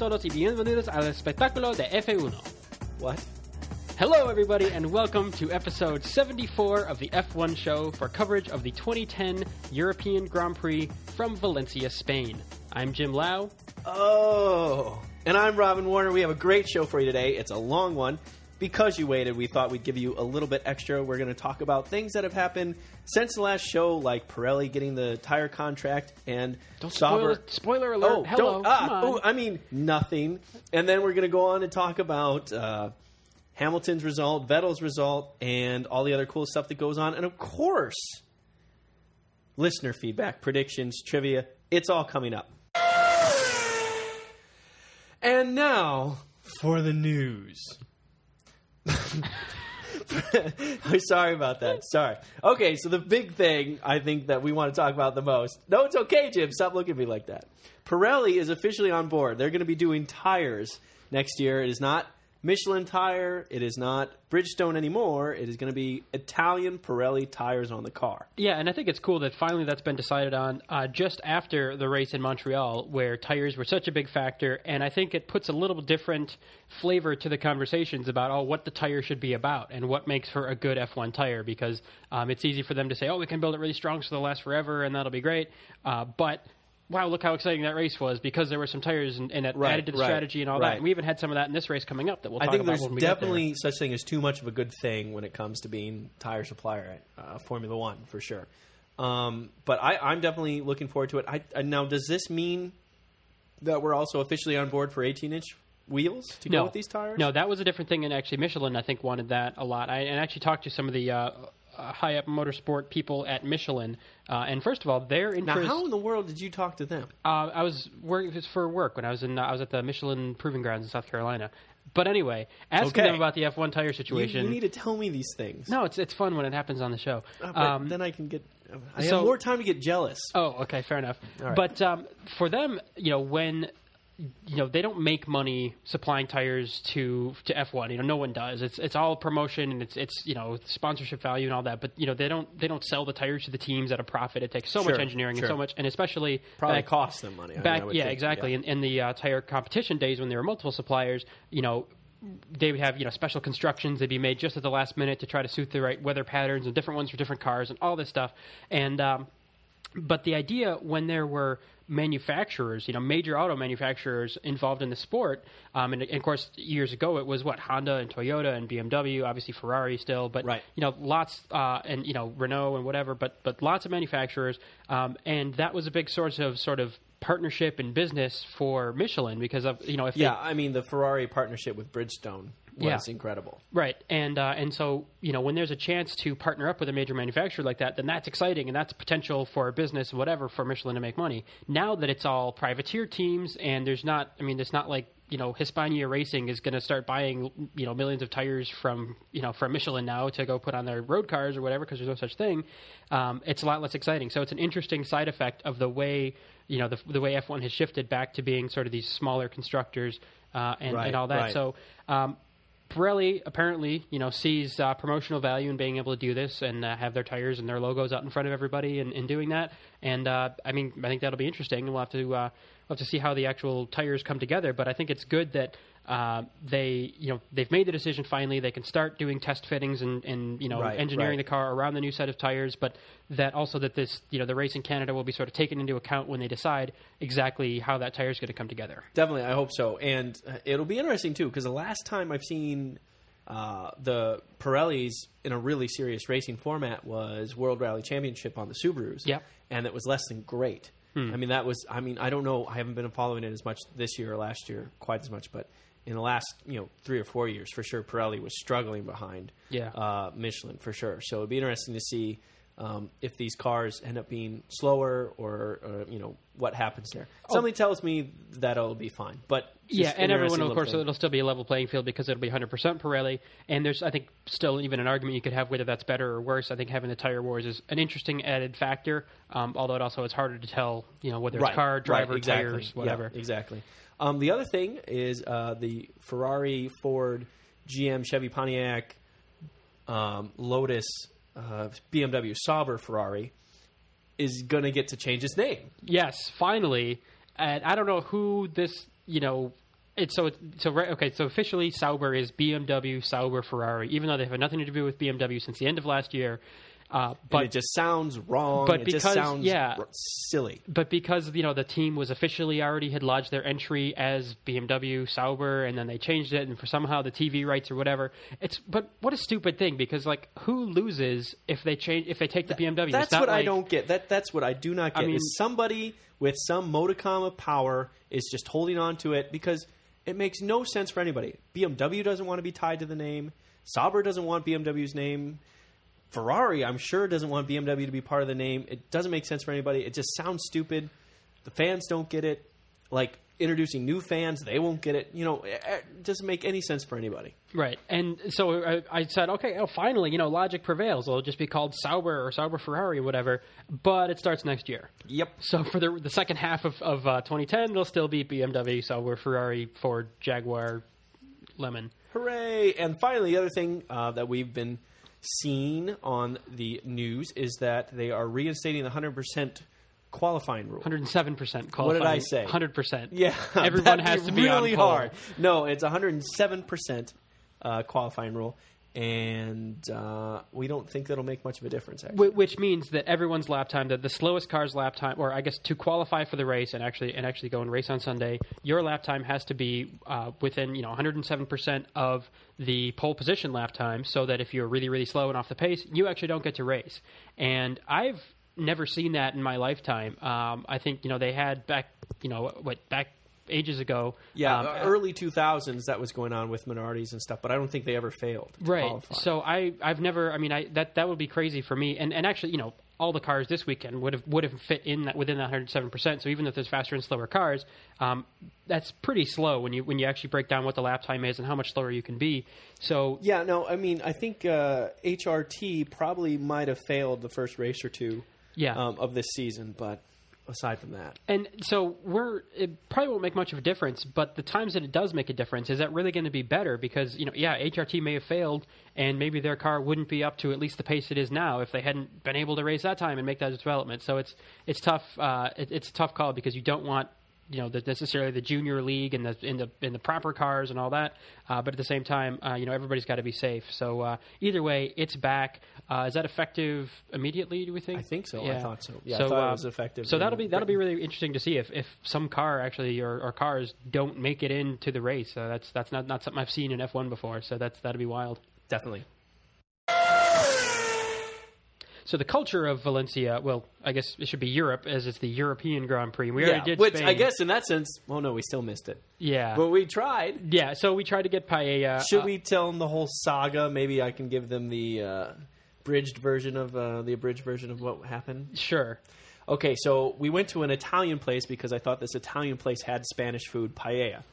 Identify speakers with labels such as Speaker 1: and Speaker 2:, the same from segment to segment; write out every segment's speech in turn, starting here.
Speaker 1: todos y bienvenidos al espectáculo de F1.
Speaker 2: What?
Speaker 1: Hello, everybody, and welcome to episode 74 of the F1 show for coverage of the 2010 European Grand Prix from Valencia, Spain. I'm Jim Lau.
Speaker 2: Oh. And I'm Robin Warner. We have a great show for you today. It's a long one. Because you waited, we thought we'd give you a little bit extra. We're going to talk about things that have happened since the last show, like Pirelli getting the tire contract and
Speaker 1: Don't
Speaker 2: Sauber-
Speaker 1: spoil. Spoiler alert.
Speaker 2: Oh,
Speaker 1: Hello.
Speaker 2: don't, ah, oh, I mean nothing. And then we're going to go on and talk about uh, Hamilton's result, Vettel's result, and all the other cool stuff that goes on. And of course, listener feedback, predictions, trivia. It's all coming up. And now for the news. Sorry about that. Sorry. Okay, so the big thing I think that we want to talk about the most. No, it's okay, Jim. Stop looking at me like that. Pirelli is officially on board. They're going to be doing tires next year. It is not Michelin tire. It is not Bridgestone anymore. It is going to be Italian Pirelli tires on the car.
Speaker 1: Yeah, and I think it's cool that finally that's been decided on uh, just after the race in Montreal, where tires were such a big factor, and I think it puts a little different flavor to the conversations about oh what the tire should be about and what makes for a good F1 tire because um, it's easy for them to say oh we can build it really strong so they'll last forever and that'll be great, uh, but wow, look how exciting that race was because there were some tires and, and it
Speaker 2: Right,
Speaker 1: added to the
Speaker 2: right,
Speaker 1: strategy and all
Speaker 2: right.
Speaker 1: that. And we even had some of that in this race coming up that we'll talk
Speaker 2: I think
Speaker 1: about
Speaker 2: there's
Speaker 1: get there.
Speaker 2: definitely such thing as too much of a good thing when it comes to being tire supplier at uh, Formula One for sure. Um, but I, I'm definitely looking forward to it. I, now, does this mean that we're also officially on board for 18 inch wheels to
Speaker 1: no.
Speaker 2: go with these tires?
Speaker 1: No, that was a different thing, and actually Michelin, I think, wanted that a lot. I and I actually talked to some of the uh, high up motorsport people at Michelin, uh, and first of all, their interest.
Speaker 2: Now, how in the world did you talk to them?
Speaker 1: uh, I was working it was for work when I was in uh, I was at the Michelin Proving Grounds in South Carolina. But anyway, asking
Speaker 2: Okay.
Speaker 1: them about the F1 tire situation.
Speaker 2: you need to tell me these things.
Speaker 1: no, it's it's fun when it happens on the show.
Speaker 2: Uh,
Speaker 1: Um,
Speaker 2: then I can get. I
Speaker 1: so-
Speaker 2: have more time to get jealous.
Speaker 1: Oh, okay, fair enough.
Speaker 2: Right.
Speaker 1: But um, for them, you know, when you know they don't make money supplying tires to to F1. You know, no one does. It's it's all promotion and it's it's you know sponsorship value and all that. But you know they don't they don't sell the tires to the teams at a profit. It takes so much engineering
Speaker 2: sure.
Speaker 1: and so much, and especially
Speaker 2: Probably
Speaker 1: back-
Speaker 2: costs them money. I mean,
Speaker 1: back
Speaker 2: I
Speaker 1: yeah
Speaker 2: think,
Speaker 1: exactly
Speaker 2: yeah.
Speaker 1: in, in the uh, tire competition days when there were multiple suppliers you know they would have you know special constructions they'd be made just at the last minute to try to suit the right weather patterns and different ones for different cars and all this stuff and um, but the idea when there were manufacturers, you know, major auto manufacturers involved in the sport, um, and, and of course, years ago it was what Honda and Toyota and BMW, obviously Ferrari still, but
Speaker 2: Right.
Speaker 1: you know, lots uh, and you know Renault and whatever, but but lots of manufacturers, um, and that was a big source of sort of partnership and business for Michelin because of you know if they,
Speaker 2: Yeah, I mean the Ferrari partnership with Bridgestone was
Speaker 1: Yeah.
Speaker 2: incredible.
Speaker 1: Right, and uh, and so you know when there's a chance to partner up with a major manufacturer like that, then that's exciting and that's potential for a business, whatever, for Michelin to make money. Now that it's all privateer teams and there's not, I mean, it's not like you know Hispania Racing is going to start buying you know millions of tires from you know from Michelin now to go put on their road cars or whatever because there's no such thing. Um, it's a lot less exciting. So it's an interesting side effect of the way you know the, the way F1 has shifted back to being sort of these smaller constructors uh, and,
Speaker 2: Right,
Speaker 1: and all that.
Speaker 2: right.
Speaker 1: So. Um, Pirelli apparently, you know, sees uh, promotional value in being able to do this and uh, have their tires and their logos out in front of everybody and, and doing that. And uh, I mean, I think that'll be interesting. And we'll have to uh, we'll have to see how the actual tires come together. But I think it's good that uh, they, you know, they've made the decision finally. They can start doing test fittings and, and you know,
Speaker 2: Right,
Speaker 1: engineering
Speaker 2: right.
Speaker 1: the car around the new set of tires. But that also that this, you know, the race in Canada will be sort of taken into account when they decide exactly how that tire is going to come together.
Speaker 2: Definitely, I hope so. And uh, it'll be interesting too because the last time I've seen uh, the Pirellis in a really serious racing format was World Rally Championship on the Subarus.
Speaker 1: Yep.
Speaker 2: and it was less than great. I mean, that was. I mean, I don't know. I haven't been following it as much this year or last year, quite as much, but. In the last, you know, three or four years, for sure, Pirelli was struggling behind
Speaker 1: Yeah.
Speaker 2: uh, Michelin for sure. So it'd be interesting to see um, if these cars end up being slower or, uh, you know, what happens there. Something tells me that it'll be fine, but
Speaker 1: Yeah, and everyone, of course,
Speaker 2: thing.
Speaker 1: it'll still be a level playing field because it'll be 100% Pirelli. And there's, I think, still even an argument you could have whether that's better or worse. I think having the tire wars is an interesting added factor, um, although it also it's harder to tell, you know, whether it's
Speaker 2: right,
Speaker 1: car, driver,
Speaker 2: right, exactly.
Speaker 1: tires,
Speaker 2: Yeah,
Speaker 1: whatever.
Speaker 2: exactly. Um, the other thing is uh, the Ferrari, Ford, GM, Chevy, Pontiac, um, Lotus, uh, BMW, Sauber, Ferrari is going to get to change its name.
Speaker 1: Yes, finally. And I don't know who this, you know, it's so so okay so officially Sauber is BMW Sauber Ferrari even though they have nothing to do with BMW since the end of last year. Uh,
Speaker 2: But
Speaker 1: but
Speaker 2: it just sounds wrong.
Speaker 1: but
Speaker 2: it
Speaker 1: because-
Speaker 2: just sounds
Speaker 1: yeah.
Speaker 2: r- silly.
Speaker 1: but because you know the team was officially already had lodged their entry as BMW Sauber, and then they changed it, and for somehow the TV rights or whatever. It's but what a stupid thing because like who loses if they change if they take the BMW?
Speaker 2: That's what I don't get. That that's what I do not get.
Speaker 1: I mean-
Speaker 2: is somebody with some modicum of power is just holding on to it because it makes no sense for anybody. BMW doesn't want to be tied to the name. Sauber doesn't want BMW's name. Ferrari, I'm sure, doesn't want BMW to be part of the name. It doesn't make sense for anybody. It just sounds stupid. The fans don't get it. Like introducing new fans, they won't get it. You know, it it doesn't make any sense for anybody.
Speaker 1: Right, and so I, I said, okay, oh, finally, you know, logic prevails. It'll just be called Sauber or Sauber Ferrari or whatever. But it starts next year.
Speaker 2: Yep.
Speaker 1: So for the the second half of of uh, 2010, it'll still be BMW, Sauber, Ferrari, Ford, Jaguar, Lemon.
Speaker 2: Hooray! And finally, the other thing uh, that we've been seeing on the news is that they are reinstating the 100% qualifying rule.
Speaker 1: 107 percent qualifying.
Speaker 2: What did I say?
Speaker 1: 100 percent.
Speaker 2: Yeah,
Speaker 1: everyone has to be
Speaker 2: really hard. No, it's 107% uh, qualifying rule, and uh, we don't think that'll make much of a difference. Actually,
Speaker 1: Which means that everyone's lap time, that the slowest car's lap time, or I guess to qualify for the race and actually and actually go and race on Sunday, your lap time has to be uh, within you know 107 percent of the pole position lap time, so that if you're really really slow and off the pace, you actually don't get to race. And I've never seen that in my lifetime. Um, I think you know they had back you know what back ages ago.
Speaker 2: yeah,
Speaker 1: um,
Speaker 2: uh, early 2000s that was going on with Minardis and stuff, but I don't think they ever failed.
Speaker 1: right
Speaker 2: qualify.
Speaker 1: so i i've never i mean i that that would be crazy for me and and actually you know all the cars this weekend would have would have fit in that within that 107%. So even if there's faster and slower cars, um, that's pretty slow when you when you actually break down what the lap time is and how much slower you can be. So
Speaker 2: Yeah, no, I mean, I think uh, HRT probably might have failed the first race or two
Speaker 1: yeah,
Speaker 2: um, of this season, but aside from that,
Speaker 1: And so we're it probably won't make much of a difference, but the times that it does make a difference, is that really going to be better? Because you know, yeah, HRT may have failed, and maybe their car wouldn't be up to at least the pace it is now if they hadn't been able to race that time and make that development. So it's it's tough. Uh, it, it's a tough call because you don't want you know the, necessarily the junior league and the in the in the proper cars and all that, uh, but at the same time, uh, you know everybody's got to be safe. So uh, either way, it's back. Uh, is that effective immediately? Do we think?
Speaker 2: I think so. I thought so. Yeah,
Speaker 1: so,
Speaker 2: I thought
Speaker 1: uh,
Speaker 2: it was effective.
Speaker 1: So that'll be that'll be really interesting to see if, if some car actually or, or cars don't make it into the race. Uh, that's that's not, not something I've seen in F1 before. So that's that'll be wild.
Speaker 2: definitely.
Speaker 1: So the culture of Valencia, well, I guess it should be Europe as it's the European Grand Prix. We already
Speaker 2: Yeah,
Speaker 1: did
Speaker 2: which
Speaker 1: Spain.
Speaker 2: I guess in that sense, well, no, we still missed it,
Speaker 1: yeah,
Speaker 2: but we tried.
Speaker 1: yeah. So we tried to get paella.
Speaker 2: Should
Speaker 1: Uh,
Speaker 2: we tell them the whole saga? Maybe I can give them the uh, bridged version of uh, the abridged version of what happened.
Speaker 1: Sure.
Speaker 2: Okay, so we went to an Italian place because I thought this Italian place had Spanish food, paella.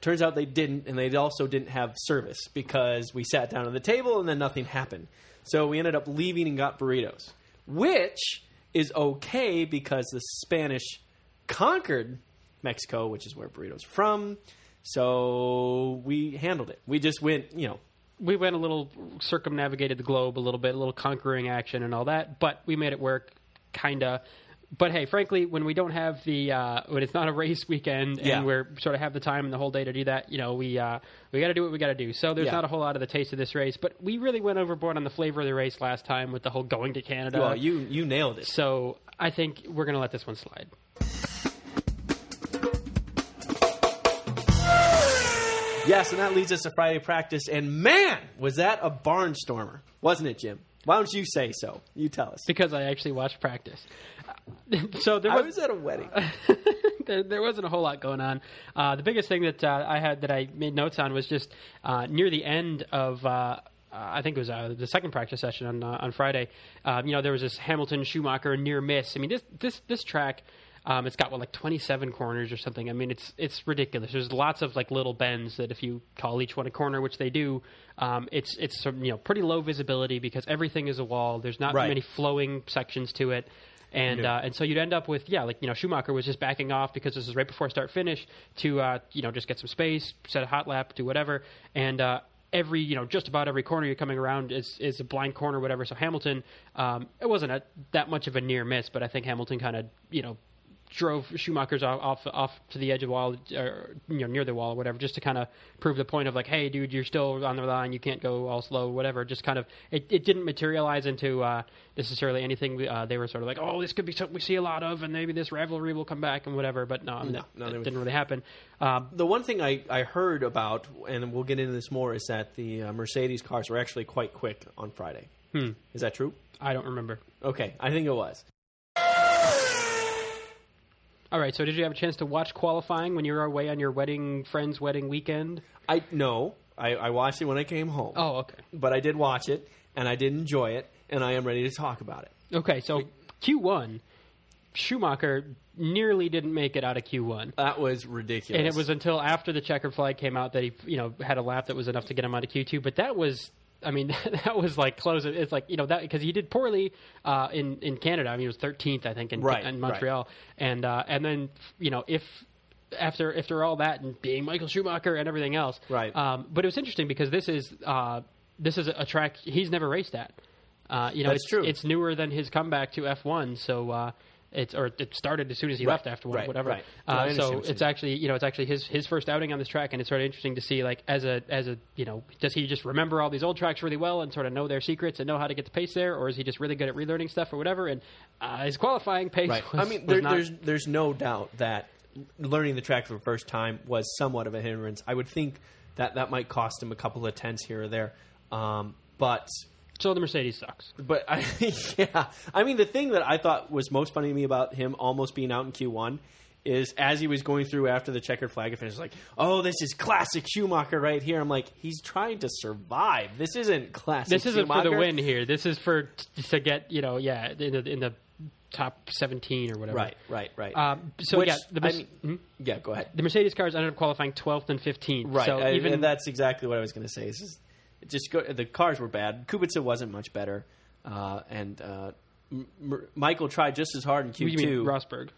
Speaker 2: Turns out they didn't, and they also didn't have service because we sat down at the table and then nothing happened. So we ended up leaving and got burritos, which is okay because the Spanish conquered Mexico, which is where burritos are from. So we handled it. We just went, you know,
Speaker 1: we went a little circumnavigated the globe a little bit, a little conquering action and all that, but we made it work, kinda. But hey, frankly, when we don't have the uh, when it's not a race weekend and
Speaker 2: Yeah.
Speaker 1: we're sort of have the time and the whole day to do that, you know, we uh, we got to do what we got to do. So there's
Speaker 2: Yeah.
Speaker 1: not a whole lot of the taste of this race, but we really went overboard on the flavor of the race last time with the whole going to Canada.
Speaker 2: well, you you nailed it.
Speaker 1: so I think we're gonna let this one slide.
Speaker 2: Yes, and that leads us to Friday practice. And man, was that a barnstormer, wasn't it, Jim? Why don't you say so? You tell us.
Speaker 1: because I actually watched practice. so there
Speaker 2: I
Speaker 1: was,
Speaker 2: was at a wedding.
Speaker 1: there, there wasn't a whole lot going on. Uh, the biggest thing that uh, I had that I made notes on was just uh, near the end of. Uh, uh, I think it was uh, the second practice session on uh, on Friday. You know, there was this Hamilton Schumacher near miss. I mean, this this this track. Um, it's got what like 27 corners or something. I mean, it's it's ridiculous. There's lots of like little bends that if you call each one a corner, which they do, um, it's it's you know pretty low visibility because everything is a wall. There's not
Speaker 2: Right.
Speaker 1: many flowing sections to it. And
Speaker 2: No.
Speaker 1: uh, and so you'd end up with yeah, like you know Schumacher was just backing off because this is right before start finish to uh, you know just get some space, set a hot lap, do whatever, and uh, every you know just about every corner you're coming around is is a blind corner, whatever. So Hamilton, um, it wasn't a, that much of a near miss, but I think Hamilton kind of you know drove Schumacher's off, off off to the edge of the wall, or you know, near the wall or whatever, just to kind of prove the point of like, hey, dude, you're still on the line, you can't go all slow, whatever. Just kind of, it, it didn't materialize into uh, necessarily anything. Uh, they were sort of like, oh, this could be something we see a lot of, and maybe this rivalry will come back and whatever. But no, I mean,
Speaker 2: No,
Speaker 1: it
Speaker 2: they-
Speaker 1: didn't really happen. Um,
Speaker 2: The one thing I, I heard about, and we'll get into this more, is that the uh, Mercedes cars were actually quite quick on Friday.
Speaker 1: Hmm.
Speaker 2: Is that true?
Speaker 1: I don't remember.
Speaker 2: Okay, I think it was.
Speaker 1: All right, so did you have a chance to watch qualifying when you were away on your wedding friend's wedding weekend?
Speaker 2: I no, I, I watched it when I came home,
Speaker 1: Oh, okay.
Speaker 2: but I did watch it, and I did enjoy it, and I am ready to talk about it.
Speaker 1: Okay, so Q1, Schumacher nearly didn't make it out of Q1.
Speaker 2: That was ridiculous.
Speaker 1: And it was until after the checkered flag came out that he, you know, had a lap that was enough to get him out of Q2. But that was, I mean, that was like close. It's like you know that because he did poorly uh, in in Canada. I mean, he was 13th, I think, in,
Speaker 2: Right,
Speaker 1: in Montreal, and uh, and then you know if after after all that and being Michael Schumacher and everything else,
Speaker 2: Right.
Speaker 1: Um, but it was interesting because this is uh, this is a track he's never raced at. Uh, you know,
Speaker 2: That's
Speaker 1: it's,
Speaker 2: true.
Speaker 1: It's newer than his comeback to F1, so. It's or it started as soon as he
Speaker 2: Right,
Speaker 1: left after one,
Speaker 2: right,
Speaker 1: whatever.
Speaker 2: right.
Speaker 1: Uh, so it's actually you know it's actually his his first outing on this track, and it's sort of interesting to see like as a as a you know does he just remember all these old tracks really well and sort of know their secrets and know how to get the pace there, or is he just really good at relearning stuff or whatever? And uh, his qualifying pace, was,
Speaker 2: I mean, there,
Speaker 1: not-
Speaker 2: there's there's no doubt that learning the track for the first time was somewhat of a hindrance. I would think that that might cost him a couple of tenths here or there, um, but
Speaker 1: so the Mercedes sucks.
Speaker 2: But I, yeah, I mean, the thing that I thought was most funny to me about him almost being out in Q1 is as he was going through after the checkered flag finish, like, oh, this is classic Schumacher right here. I'm like, he's trying to survive. This isn't classic.
Speaker 1: This isn't for the win here. This is for to get you know yeah in the, in the top seventeen or whatever.
Speaker 2: Right, right, right.
Speaker 1: Um, so
Speaker 2: Which,
Speaker 1: yeah, the,
Speaker 2: I mean-
Speaker 1: Mhm.
Speaker 2: yeah, go ahead.
Speaker 1: the Mercedes cars ended up qualifying 12th and 15th.
Speaker 2: Right,
Speaker 1: So
Speaker 2: I-
Speaker 1: even
Speaker 2: and that's exactly what I was going to say. Just, it just go, the cars were bad. Kubica wasn't much better, uh, and uh, M- M- Michael tried just as hard in Q2.
Speaker 1: Rosberg,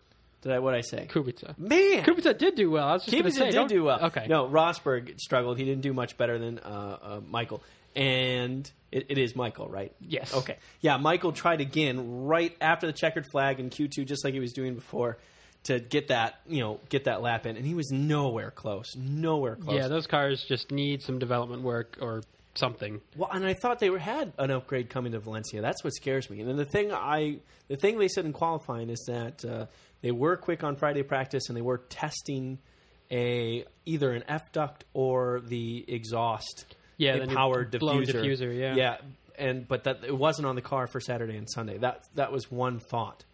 Speaker 2: Did I what I say?
Speaker 1: Kubica.
Speaker 2: Man,
Speaker 1: Kubica did do well. I was just
Speaker 2: Kubica
Speaker 1: say,
Speaker 2: did
Speaker 1: don't-
Speaker 2: do well.
Speaker 1: Okay,
Speaker 2: No, Rosberg struggled. He didn't do much better than uh, uh, Michael. And it, it is Michael, right?
Speaker 1: Yes.
Speaker 2: Okay. Yeah, Michael tried again right after the checkered flag in Q2, just like he was doing before, to get that you know get that lap in, and he was nowhere close, nowhere close.
Speaker 1: Yeah, those cars just need some development work or something.
Speaker 2: Well, and I thought they were, had an upgrade coming to Valencia. That's what scares me. And then the thing I, the thing they said in qualifying is that uh, they were quick on Friday practice and they were testing a either an F duct or the exhaust,
Speaker 1: Yeah, the power
Speaker 2: diffuser.
Speaker 1: diffuser, yeah.
Speaker 2: yeah. And but that it wasn't on the car for Saturday and Sunday. That that was one thought.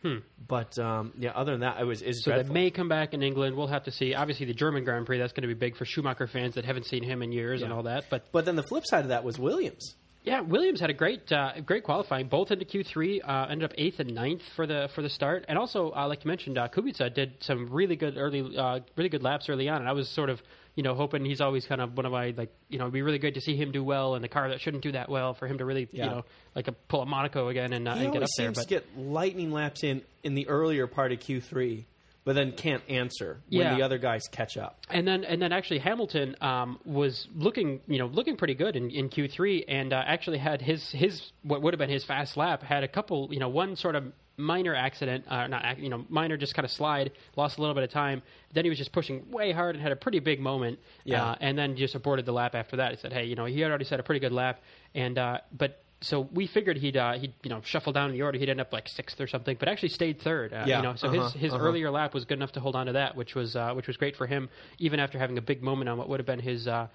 Speaker 2: But um, yeah, other than that, it was is
Speaker 1: Hmm. So
Speaker 2: dreadful.
Speaker 1: they may come back in England. We'll have to see. Obviously, the German Grand Prix that's going to be big for Schumacher fans that haven't seen him in years and all that. But
Speaker 2: but then the flip side of that was Williams.
Speaker 1: yeah, Williams had a great uh, great qualifying. Both into Q three, uh, ended up eighth and ninth for the for the start. And also, uh, like you mentioned, uh, Kubica did some really good early, uh, really good laps early on. And I was sort of you know hoping he's always kind of one of my like you know it'd be really good to see him do well in the car that shouldn't do that well for him to really
Speaker 2: Yeah.
Speaker 1: you know like a, pull a Monaco again and, uh, and get up there. But
Speaker 2: get lightning laps in in the earlier part of Q3, but then can't answer when
Speaker 1: Yeah.
Speaker 2: the other guys catch up.
Speaker 1: And then, and then, actually, Hamilton um, was looking, you know, looking pretty good in, in Q3, and uh, actually had his his what would have been his fast lap had a couple, you know, one sort of minor accident, uh, not you know, minor just kind of slide, lost a little bit of time. Then he was just pushing way hard and had a pretty big moment.
Speaker 2: Yeah.
Speaker 1: Uh, and then just aborted the lap after that. He said, "Hey, you know, he had already set a pretty good lap, and uh, but." So we figured he'd uh, he'd you know shuffle down in the order. He'd end up like sixth or something, but actually stayed third. Uh,
Speaker 2: Yeah,
Speaker 1: You know, so
Speaker 2: uh-huh,
Speaker 1: his his
Speaker 2: uh-huh.
Speaker 1: earlier lap was good enough to hold on to that, which was uh, which was great for him, even after having a big moment on what would have been his uh,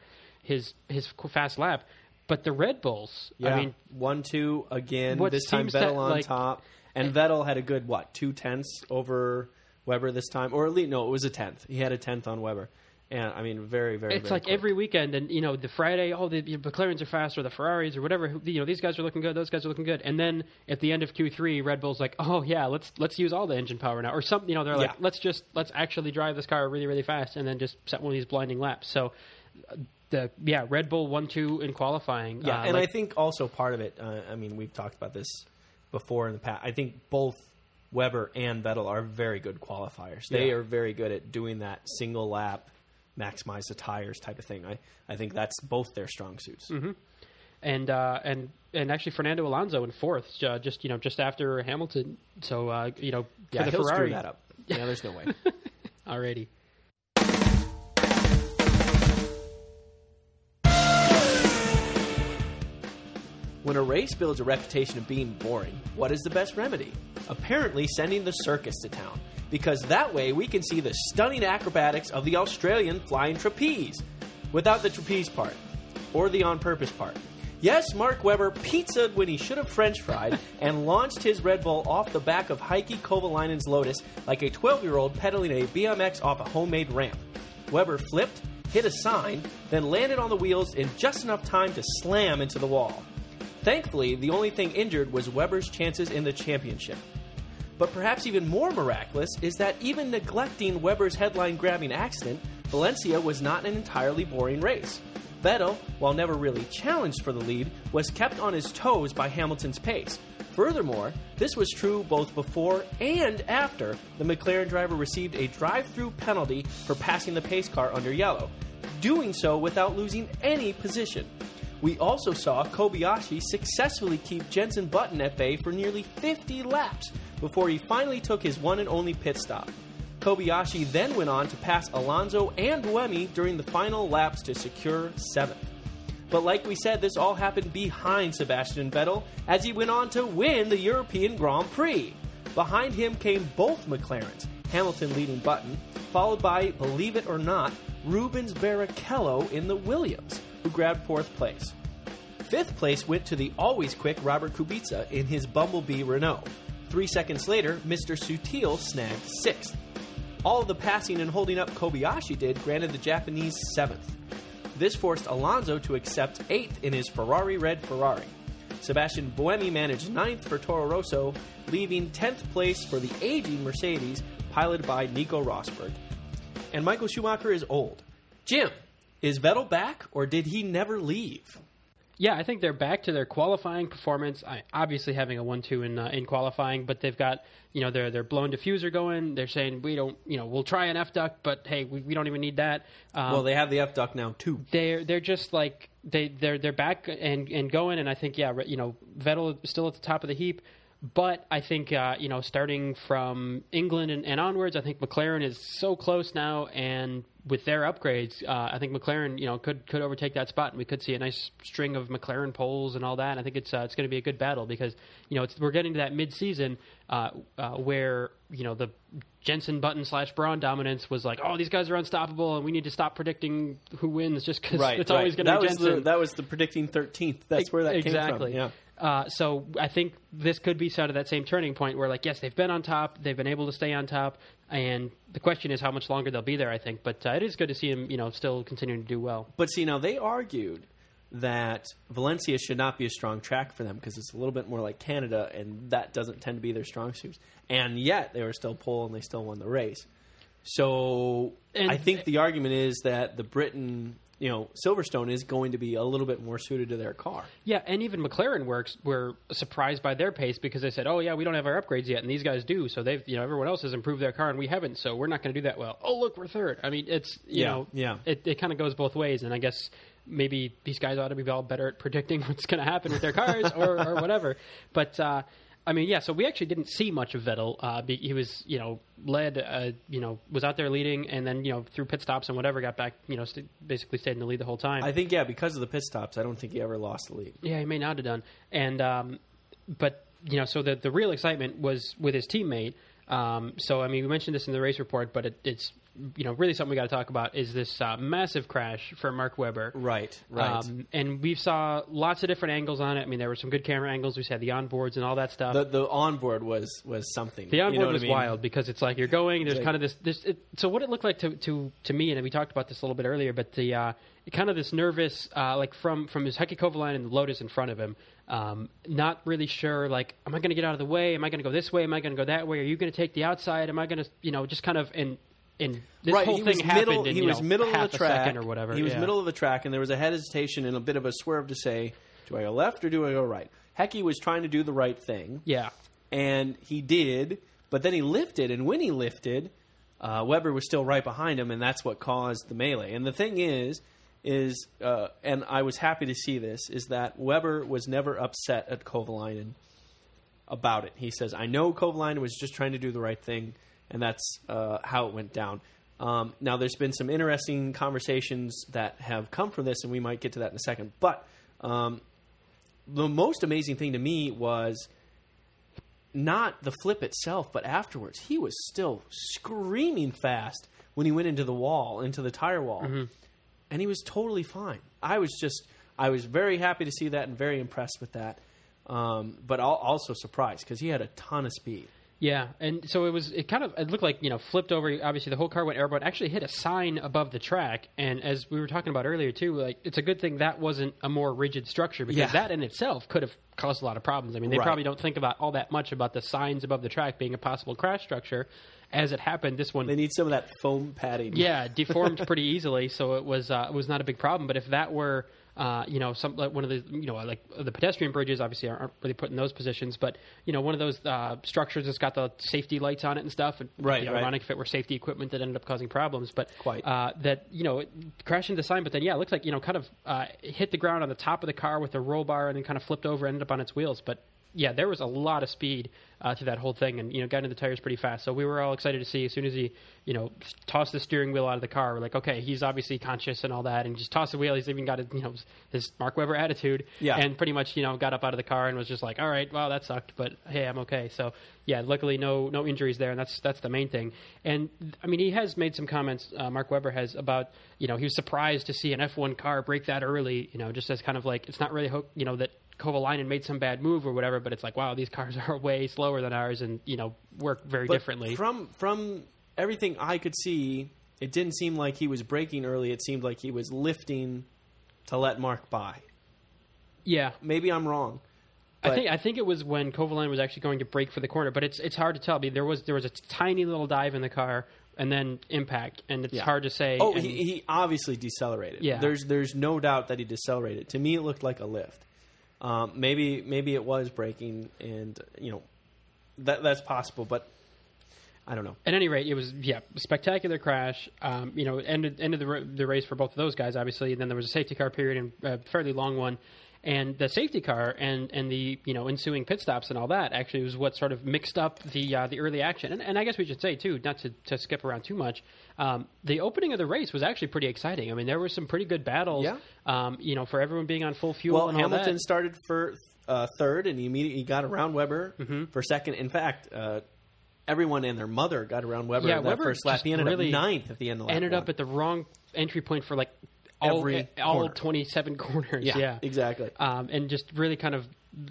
Speaker 1: his his fast lap. But the Red Bulls,
Speaker 2: Yeah,
Speaker 1: I mean,
Speaker 2: one two again. This time Vettel on
Speaker 1: like-
Speaker 2: top, and Vettel had a good what two tenths over Webber this time, or at least no, it was a tenth. He had a tenth on Webber, and I mean very very.
Speaker 1: it's
Speaker 2: very
Speaker 1: like
Speaker 2: quick.
Speaker 1: every weekend, and you know, the Friday, oh, the, the McLarens are fast, or the Ferraris, or whatever. You know, these guys are looking good, those guys are looking good, and then at the end of Q three, Red Bull's like, oh yeah, let's let's use all the engine power now, or something. You know, they're like,
Speaker 2: Yeah.
Speaker 1: let's just let's actually drive this car really really fast, and then just set one of these blinding laps. So. The yeah, Red Bull one two in qualifying.
Speaker 2: Yeah,
Speaker 1: uh,
Speaker 2: and
Speaker 1: like-
Speaker 2: I think also part of it. Uh, I mean, we've talked about this before in the past. I think both Webber and Vettel are very good qualifiers. They
Speaker 1: Yeah.
Speaker 2: are very good at doing that single lap, maximize the tires type of thing. I, I think that's both their strong suits.
Speaker 1: Mm-hmm. and uh, and and actually Fernando Alonso in fourth, uh, just you know just after Hamilton. So uh, you know for
Speaker 2: Yeah,
Speaker 1: the
Speaker 2: he'll screw
Speaker 1: Ferrari,
Speaker 2: that up. Yeah, there's no way.
Speaker 1: Alrighty.
Speaker 2: When a race builds a reputation of being boring, what is the best remedy? Apparently, sending the circus to town, because that way we can see the stunning acrobatics of the Australian flying trapeze, without the trapeze part, or the on purpose part. Yes, Mark Webber pizzaed when he should have French fried and launched his Red Bull off the back of Heikki Kovalainen's Lotus like a 12 year old pedaling a BMX off a homemade ramp. Webber flipped, hit a sign, then landed on the wheels in just enough time to slam into the wall. Thankfully, the only thing injured was Webber's chances in the championship. But perhaps even more miraculous is that even neglecting Webber's headline grabbing accident, Valencia was not an entirely boring race. Vettel, while never really challenged for the lead, was kept on his toes by Hamilton's pace. Furthermore, this was true both before and after the McLaren driver received a drive through penalty for passing the pace car under yellow, doing so without losing any position. We also saw Kobayashi successfully keep Jenson Button at bay for nearly 50 laps before he finally took his one and only pit stop. Kobayashi then went on to pass Alonso and Buemi during the final laps to secure seventh. But like we said, this all happened behind Sebastian Vettel as he went on to win the European Grand Prix. Behind him came both McLarens, Hamilton leading Button, followed by, believe it or not, Rubens Barrichello in the Williams, who grabbed fourth place. Fifth place went to the always quick Robert Kubica in his Bumblebee Renault. Three seconds later, Mr. Sutil snagged sixth. All the passing and holding up Kobayashi did granted the Japanese seventh. This forced Alonso to accept eighth in his Ferrari red Ferrari. Sebastian Buemi managed ninth for Toro Rosso, leaving 10th place for the aging Mercedes, piloted by Nico Rosberg. And Michael Schumacher is old. Jim, is Vettel back, or did he never leave?
Speaker 1: Yeah, I think they're back to their qualifying performance. I, obviously, having a one-two in uh, in qualifying, but they've got you know their their blown diffuser going. They're saying we don't you know we'll try an F duct, but hey, we, we don't even need that. Um,
Speaker 2: Well, they have the F duct now too.
Speaker 1: they're they're just like they they're they're back and and going, and I think yeah, you know Vettel is still at the top of the heap. But I think uh, you know, starting from England and, and onwards, I think McLaren is so close now, and with their upgrades, uh, I think McLaren you know could could overtake that spot, and we could see a nice string of McLaren poles and all that. And I think it's uh, it's going to be a good battle because you know it's, we're getting to that mid season uh, uh, where you know the Jenson Button slash Brawn dominance was like, oh, these guys are unstoppable, and we need to stop predicting who wins just because
Speaker 2: Right,
Speaker 1: it's
Speaker 2: right.
Speaker 1: always going to be Jenson.
Speaker 2: the that was the predicting thirteenth. That's where that
Speaker 1: exactly.
Speaker 2: came from. Yeah.
Speaker 1: Uh, so I think this could be sort of that same turning point where, like, yes, they've been on top, they've been able to stay on top, and the question is how much longer they'll be there. I think, but uh, it is good to see them, you know, still continuing to do well.
Speaker 2: But see, now they argued that Valencia should not be a strong track for them because it's a little bit more like Canada, and that doesn't tend to be their strong suits. And yet they were still pole and they still won the race. So
Speaker 1: And-
Speaker 2: I think the argument is that the Britain, you know, Silverstone is going to be a little bit more suited to their car.
Speaker 1: Yeah, and even McLaren works were surprised by their pace because they said, "Oh yeah, we don't have our upgrades yet," and these guys do. So they've, you know, everyone else has improved their car and we haven't. So we're not going to do that well. Oh look, we're third. I mean, it's you
Speaker 2: Yeah,
Speaker 1: know,
Speaker 2: yeah.
Speaker 1: it it kind of goes both ways, and I guess maybe these guys ought to be all better at predicting what's going to happen with their cars or, or whatever. But uh, I mean, yeah. So we actually didn't see much of Vettel. Uh, be- he was, you know, led, uh, you know, was out there leading, and then you know through pit stops and whatever, got back, you know, st- basically stayed in the lead the whole time.
Speaker 2: I think, yeah, because of the pit stops, I don't think he ever lost the lead.
Speaker 1: Yeah, he may not have done. And um, but you know, so the the real excitement was with his teammate. Um, so I mean, we mentioned this in the race report, but it, it's you know really something we got to talk about is this uh, massive crash for Mark Webber.
Speaker 2: Right, right.
Speaker 1: Um, and we saw lots of different angles on it. I mean, there were some good camera angles. We had the onboards and all that stuff.
Speaker 2: the the onboard was was something.
Speaker 1: The
Speaker 2: You
Speaker 1: onboard
Speaker 2: know
Speaker 1: was
Speaker 2: I mean?
Speaker 1: wild because it's like you're going. There's
Speaker 2: Like-
Speaker 1: kind of this. this it, so what it looked like to, to to me, and we talked about this a little bit earlier, but the uh, kind of this nervous, uh, like from from his Heikki Kovalainen and the Lotus in front of him, um, not really sure. Like, am I going to get out of the way? Am I going to go this way? Am I going to go that way? Are you going to take the outside? Am I going to, you know, just kind of and and this
Speaker 2: right,
Speaker 1: whole
Speaker 2: he
Speaker 1: thing happened
Speaker 2: middle,
Speaker 1: in
Speaker 2: he was
Speaker 1: know,
Speaker 2: middle of the track
Speaker 1: or whatever.
Speaker 2: He was
Speaker 1: yeah.
Speaker 2: middle of the track, and there was a hesitation and a bit of a swerve to say, "Do I go left or do I go right?" Heikki was trying to do the right thing,
Speaker 1: Yeah,
Speaker 2: and he did. But then he lifted, and when he lifted, uh, Webber was still right behind him, and that's what caused the melee. And the thing is, is uh, and I was happy to see this is that Webber was never upset at Kovalainen about it. He says, "I know Kovalainen was just trying to do the right thing." And that's uh, how it went down. Um, now, there's been some interesting conversations that have come from this, and we might get to that in a second. But um, the most amazing thing to me was not the flip itself, but afterwards. He was still screaming fast when he went into the wall, into the tire wall, and he was totally fine. I was just, I was very happy to see that and very impressed with that, um, but also surprised because he had a ton of speed.
Speaker 1: Yeah, and so it was. It kind of it looked like you know flipped over. Obviously, the whole car went airborne. Actually, hit a sign above the track, and as we were talking about earlier too, like it's a good thing that wasn't a more rigid structure because
Speaker 2: Yeah.
Speaker 1: that in itself could have caused a lot of problems. I mean, they
Speaker 2: Right.
Speaker 1: probably don't think about all that much about the signs above the track being a possible crash structure. As it happened, this one
Speaker 2: They need some of that foam padding.
Speaker 1: yeah, deformed pretty easily, so it was uh, it was not a big problem. But if that were uh, you know some like one of the you know like the pedestrian bridges obviously aren't really put in those positions, but you know one of those uh, structures that's got the safety lights on it and stuff. And
Speaker 2: Right, right.
Speaker 1: ironic if it were safety equipment that ended up causing problems, but
Speaker 2: Quite.
Speaker 1: uh, that you know crashed into the sign. But then yeah, it looks like you know kind of uh, hit the ground on the top of the car with a roll bar and then kind of flipped over, and ended up on its wheels, but. Yeah, there was a lot of speed uh, to that whole thing, and you know, got into the tires pretty fast. So we were all excited to see as soon as he, you know, tossed the steering wheel out of the car. We're like, okay, he's obviously conscious and all that, and just tossed the wheel. He's even got his, you know, his Mark Webber attitude,
Speaker 2: Yeah.
Speaker 1: and pretty much, you know, got up out of the car and was just like, all right, well, that sucked, but hey, I'm okay. So yeah, luckily no no injuries there, and that's that's the main thing. And I mean, he has made some comments. Uh, Mark Webber has about, you know, he was surprised to see an F1 car brake that early. You know, just as kind of like it's not really, you know, that Kovalainen made some bad move or whatever, but it's like, wow, these cars are way slower than ours, and you know, work very
Speaker 2: But
Speaker 1: differently.
Speaker 2: From from everything I could see, it didn't seem like he was braking early. It seemed like he was lifting to let Mark by.
Speaker 1: yeah,
Speaker 2: Maybe I'm wrong.
Speaker 1: I think I think it was when Kovalainen was actually going to brake for the corner, but it's it's hard to tell. I mean, there was there was a tiny little dive in the car and then impact, and it's
Speaker 2: Yeah.
Speaker 1: hard to say.
Speaker 2: Oh,
Speaker 1: and-
Speaker 2: he, he obviously decelerated.
Speaker 1: Yeah.
Speaker 2: There's there's no doubt that he decelerated. To me, it looked like a lift. Um, maybe maybe it was braking, and you know that that's possible, but I don't know.
Speaker 1: At any rate, it was yeah, spectacular crash. Um, you know, ended ended the, the race for both of those guys, obviously. And then there was a safety car period and a fairly long one, and the safety car and and the you know ensuing pit stops and all that actually was what sort of mixed up the uh, the early action. And, and I guess we should say too, not to, to skip around too much. Um, the opening of the race was actually pretty exciting. I mean, there were some pretty good battles.
Speaker 2: Yeah.
Speaker 1: Um, you know, for everyone being on full fuel
Speaker 2: Well, Hamilton started for uh, third, and he immediately got around Webber
Speaker 1: Mm-hmm.
Speaker 2: for second. In fact, uh, everyone and their mother got around Webber
Speaker 1: Yeah,
Speaker 2: that
Speaker 1: Webber
Speaker 2: first lap. He ended
Speaker 1: really
Speaker 2: up ninth at the end of the lap
Speaker 1: ended
Speaker 2: one.
Speaker 1: up at the wrong entry point for like
Speaker 2: Every
Speaker 1: all
Speaker 2: corner.
Speaker 1: 27 corners.
Speaker 2: yeah,
Speaker 1: yeah.
Speaker 2: exactly.
Speaker 1: um, and just really kind of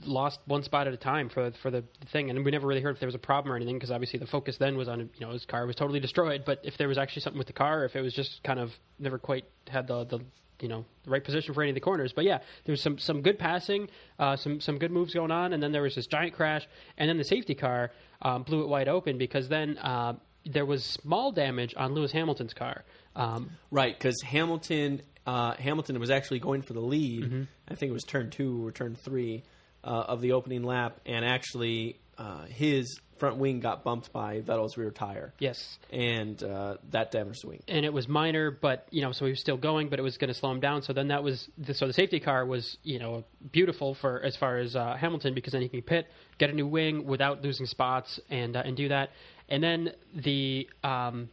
Speaker 1: lost one spot at a time for for the thing. And we never really heard if there was a problem or anything because obviously the focus then was on you know his car was totally destroyed. But if there was actually something with the car, if it was just kind of never quite had the the you know the right position for any of the corners. But yeah, there was some some good passing, uh, some some good moves going on, and then there was this giant crash, and then the safety car um, blew it wide open because then. Uh, there was small damage on Lewis Hamilton's car. Um,
Speaker 2: Right, because Hamilton uh, Hamilton was actually going for the lead.
Speaker 1: Mm-hmm.
Speaker 2: I think it was turn two or turn three uh, of the opening lap, and actually uh, his front wing got bumped by Vettel's rear tire,
Speaker 1: yes,
Speaker 2: and uh, that damaged the wing.
Speaker 1: and it was minor, but you know, so he was still going, but it was going to slow him down. So then that was the, so the safety car was you know beautiful for as far as uh, Hamilton because then he can pit, get a new wing without losing spots, and uh, and do that. And then the um,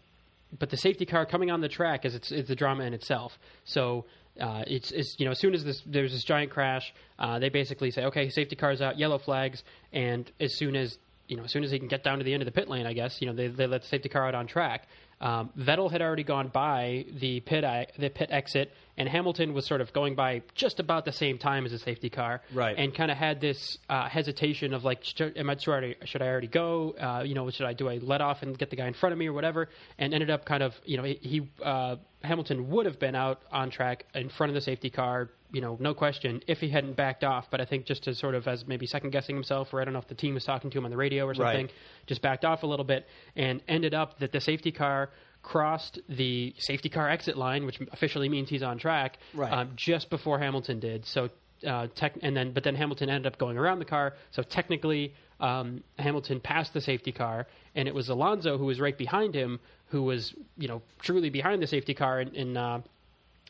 Speaker 1: but the safety car coming on the track is it's, it's a drama in itself. So. Uh, it's, it's you know as soon as this there's this giant crash, uh, they basically say okay safety cars out, yellow flags, and as soon as you know as soon as he can get down to the end of the pit lane, I guess you know they, they let the safety car out on track. Um, Vettel had already gone by the pit I, the pit exit, and Hamilton was sort of going by just about the same time as the safety car,
Speaker 2: Right.
Speaker 1: And kind of had this uh, hesitation of like, should, am I should I, should I already go? Uh, you know, should I do I let off and get the guy in front of me or whatever? And ended up kind of you know he, he uh, Hamilton would have been out on track in front of the safety car, you know, no question, if he hadn't backed off. But I think just to sort of as maybe second guessing himself, or I don't know if the team was talking to him on the radio or something,
Speaker 2: Right.
Speaker 1: just backed off a little bit and ended up that the safety car crossed the safety car exit line, which officially means he's on track,
Speaker 2: Right.
Speaker 1: um, just before Hamilton did. So, uh, tech, and then but then Hamilton ended up going around the car. So technically, um, Hamilton passed the safety car, and it was Alonso who was right behind him, who was you know truly behind the safety car, and, and uh,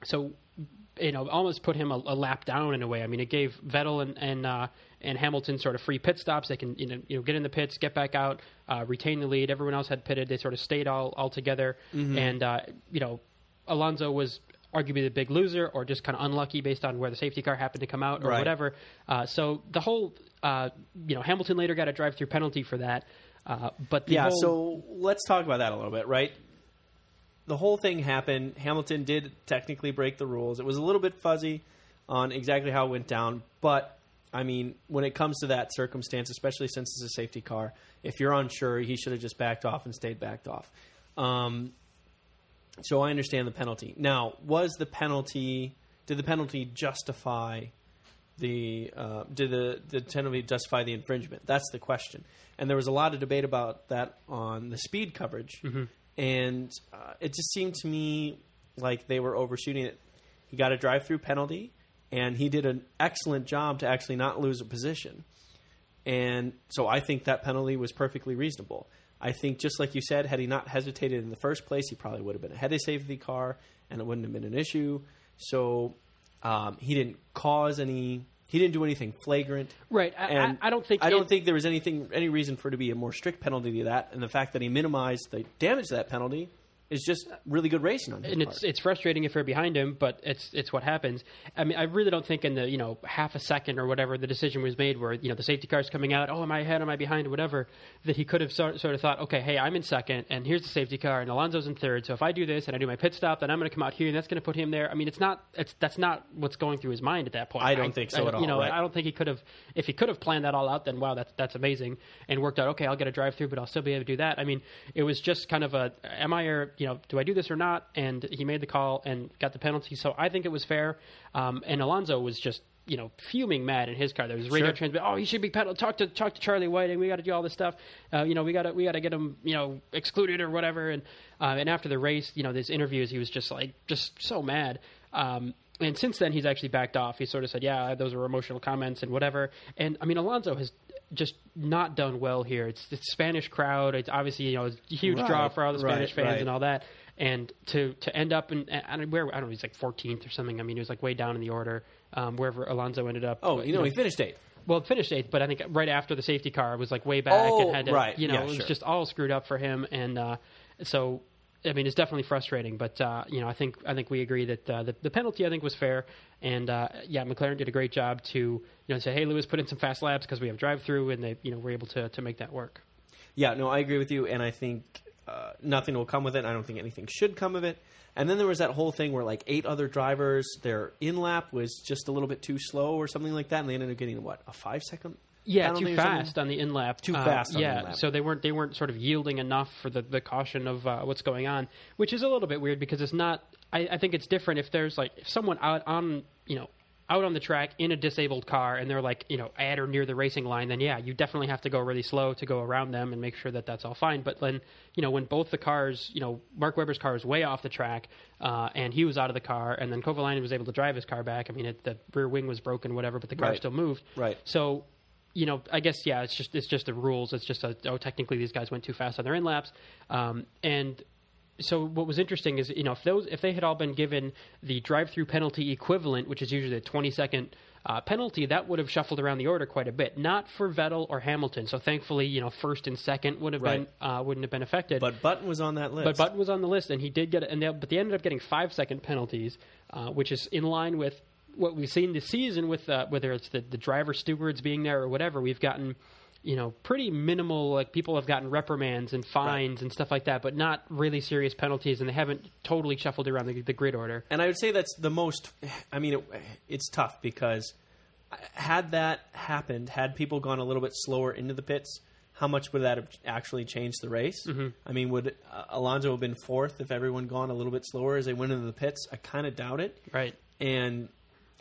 Speaker 1: so you know almost put him a, a lap down in a way. I mean, it gave Vettel and and uh, and Hamilton sort of free pit stops. They can you know you know get in the pits, get back out, uh, retain the lead. Everyone else had pitted. They sort of stayed all all together, and uh, you know Alonso was arguably the big loser or just kind of unlucky based on where the safety car happened to come out or
Speaker 2: Right.
Speaker 1: whatever. Uh, so the whole uh, you know Hamilton later got a drive through penalty for that. Uh, but the
Speaker 2: yeah,
Speaker 1: whole,
Speaker 2: so let's talk about that a little bit, right? The whole thing happened. Hamilton did technically break the rules. It was a little bit fuzzy on exactly how it went down, but I mean, when it comes to that circumstance, especially since it's a safety car, if you're unsure, he should have just backed off and stayed backed off. Um, so I understand the penalty. Now, was the penalty? Did the penalty justify the? Uh, did the the penalty justify the infringement? That's the question. And there was a lot of debate about that on the speed coverage, and uh, it just seemed to me like they were overshooting it. He got a drive-through penalty, and he did an excellent job to actually not lose a position. And so I think that penalty was perfectly reasonable. I think, just like you said, had he not hesitated in the first place, he probably would have been ahead of safety car, and it wouldn't have been an issue. So um, he didn't cause any. He didn't do anything flagrant.
Speaker 1: right. I,
Speaker 2: And
Speaker 1: I, I don't think
Speaker 2: I don't
Speaker 1: it-
Speaker 2: think there was anything any reason for it to be a more strict penalty to that. And the fact that he minimized the damage to that penalty is just really good racing on his
Speaker 1: and
Speaker 2: part.
Speaker 1: it's it's frustrating if you're behind him, but it's it's what happens. I mean, I really don't think in the you know half a second or whatever the decision was made, where you know the safety car's coming out, oh, am I ahead, am I behind, whatever, that he could have sort, sort of thought, okay, hey, I'm in second, and here's the safety car, and Alonso's in third, so if I do this and I do my pit stop, then I'm going to come out here, and that's going to put him there. I mean, it's not it's that's not what's going through his mind at that point.
Speaker 2: I don't think so
Speaker 1: I-
Speaker 2: at all,
Speaker 1: You know,
Speaker 2: right.
Speaker 1: I don't think he could have. If he could have planned that all out, then wow, that's that's amazing and worked out. Okay, I'll get a drive through, but I'll still be able to do that. I mean, it was just kind of a, am I or you know, do I do this or not? And he made the call and got the penalty. So I think it was fair. Um, and Alonso was just you know fuming mad in his car. There was radio
Speaker 2: Sure.
Speaker 1: transmit. Oh, he should be penalty. Talk to talk to Charlie Whiting. We got to do all this stuff. Uh, you know, we got to we got to get him you know excluded or whatever. And uh, and after the race, you know, these interviews, he was just like just so mad. Um, and since then, he's actually backed off. He sort of said, "Yeah, those were emotional comments and whatever." And I mean, Alonso has just not done well here. It's the Spanish crowd. It's obviously you know a huge draw for all the Spanish
Speaker 2: right,
Speaker 1: fans
Speaker 2: right.
Speaker 1: and all that. And to to end up in I don't, where I don't know, he's like 14th or something. I mean, he was like way down in the order um, wherever Alonso ended up.
Speaker 2: oh, you know, he finished eighth.
Speaker 1: well, finished eighth, but I think right after the safety car was like way back
Speaker 2: Oh,
Speaker 1: and had to,
Speaker 2: right.
Speaker 1: you know,
Speaker 2: Yeah,
Speaker 1: it was
Speaker 2: sure.
Speaker 1: just all screwed up for him. And uh, so, I mean, it's definitely frustrating. But uh, you know, I think I think we agree that uh, the, the penalty I think was fair. And uh, yeah, McLaren did a great job to you know say, hey, Lewis, put in some fast laps because we have drive through, and they you know were able to to make that work.
Speaker 2: Yeah, no, I agree with you, and I think uh, nothing will come with it. I don't think anything should come of it. And then there was that whole thing where like eight other drivers, their in lap was just a little bit too slow or something like that, and they ended up getting what a five second.
Speaker 1: Yeah, too fast on the in lap.
Speaker 2: Too
Speaker 1: Uh,
Speaker 2: fast on the
Speaker 1: yeah,
Speaker 2: in-lap.
Speaker 1: so they weren't they weren't sort of yielding enough for the, the caution of uh, what's going on, which is a little bit weird because it's not. I, I think it's different if there's like if someone out on you know out on the track in a disabled car and they're like you know at or near the racing line, then yeah, you definitely have to go really slow to go around them and make sure that that's all fine. But then you know when both the cars, you know Mark Webber's car is way off the track uh, and he was out of the car, and then Kovalainen was able to drive his car back. I mean, it, the rear wing was broken, whatever, but the car
Speaker 2: Right.
Speaker 1: still moved.
Speaker 2: Right.
Speaker 1: So you know, I guess yeah, it's just it's just the rules. It's just a, oh, technically these guys went too fast on their in laps, um, and so what was interesting is you know if those if they had all been given the drive-through penalty equivalent, which is usually a 20 second uh, penalty, that would have shuffled around the order quite a bit. Not for Vettel or Hamilton. So thankfully, you know, first and second would have
Speaker 2: Right.
Speaker 1: been uh, wouldn't have been affected.
Speaker 2: But Button was on that list.
Speaker 1: But Button was on the list, and he did get it. And they, but they ended up getting five second penalties, uh, which is in line with what we've seen this season. With uh, whether it's the, the driver stewards being there or whatever, we've gotten you know pretty minimal. Like people have gotten reprimands and fines and stuff like that, but not really serious penalties, and they haven't totally shuffled around the, the grid order.
Speaker 2: and I would say that's the most. I mean, it, it's tough because had that happened, had people gone a little bit slower into the pits, how much would that have actually changed the race?
Speaker 1: Mm-hmm.
Speaker 2: I mean, would uh, Alonso have been fourth if everyone gone a little bit slower as they went into the pits? I kind of doubt it.
Speaker 1: Right.
Speaker 2: and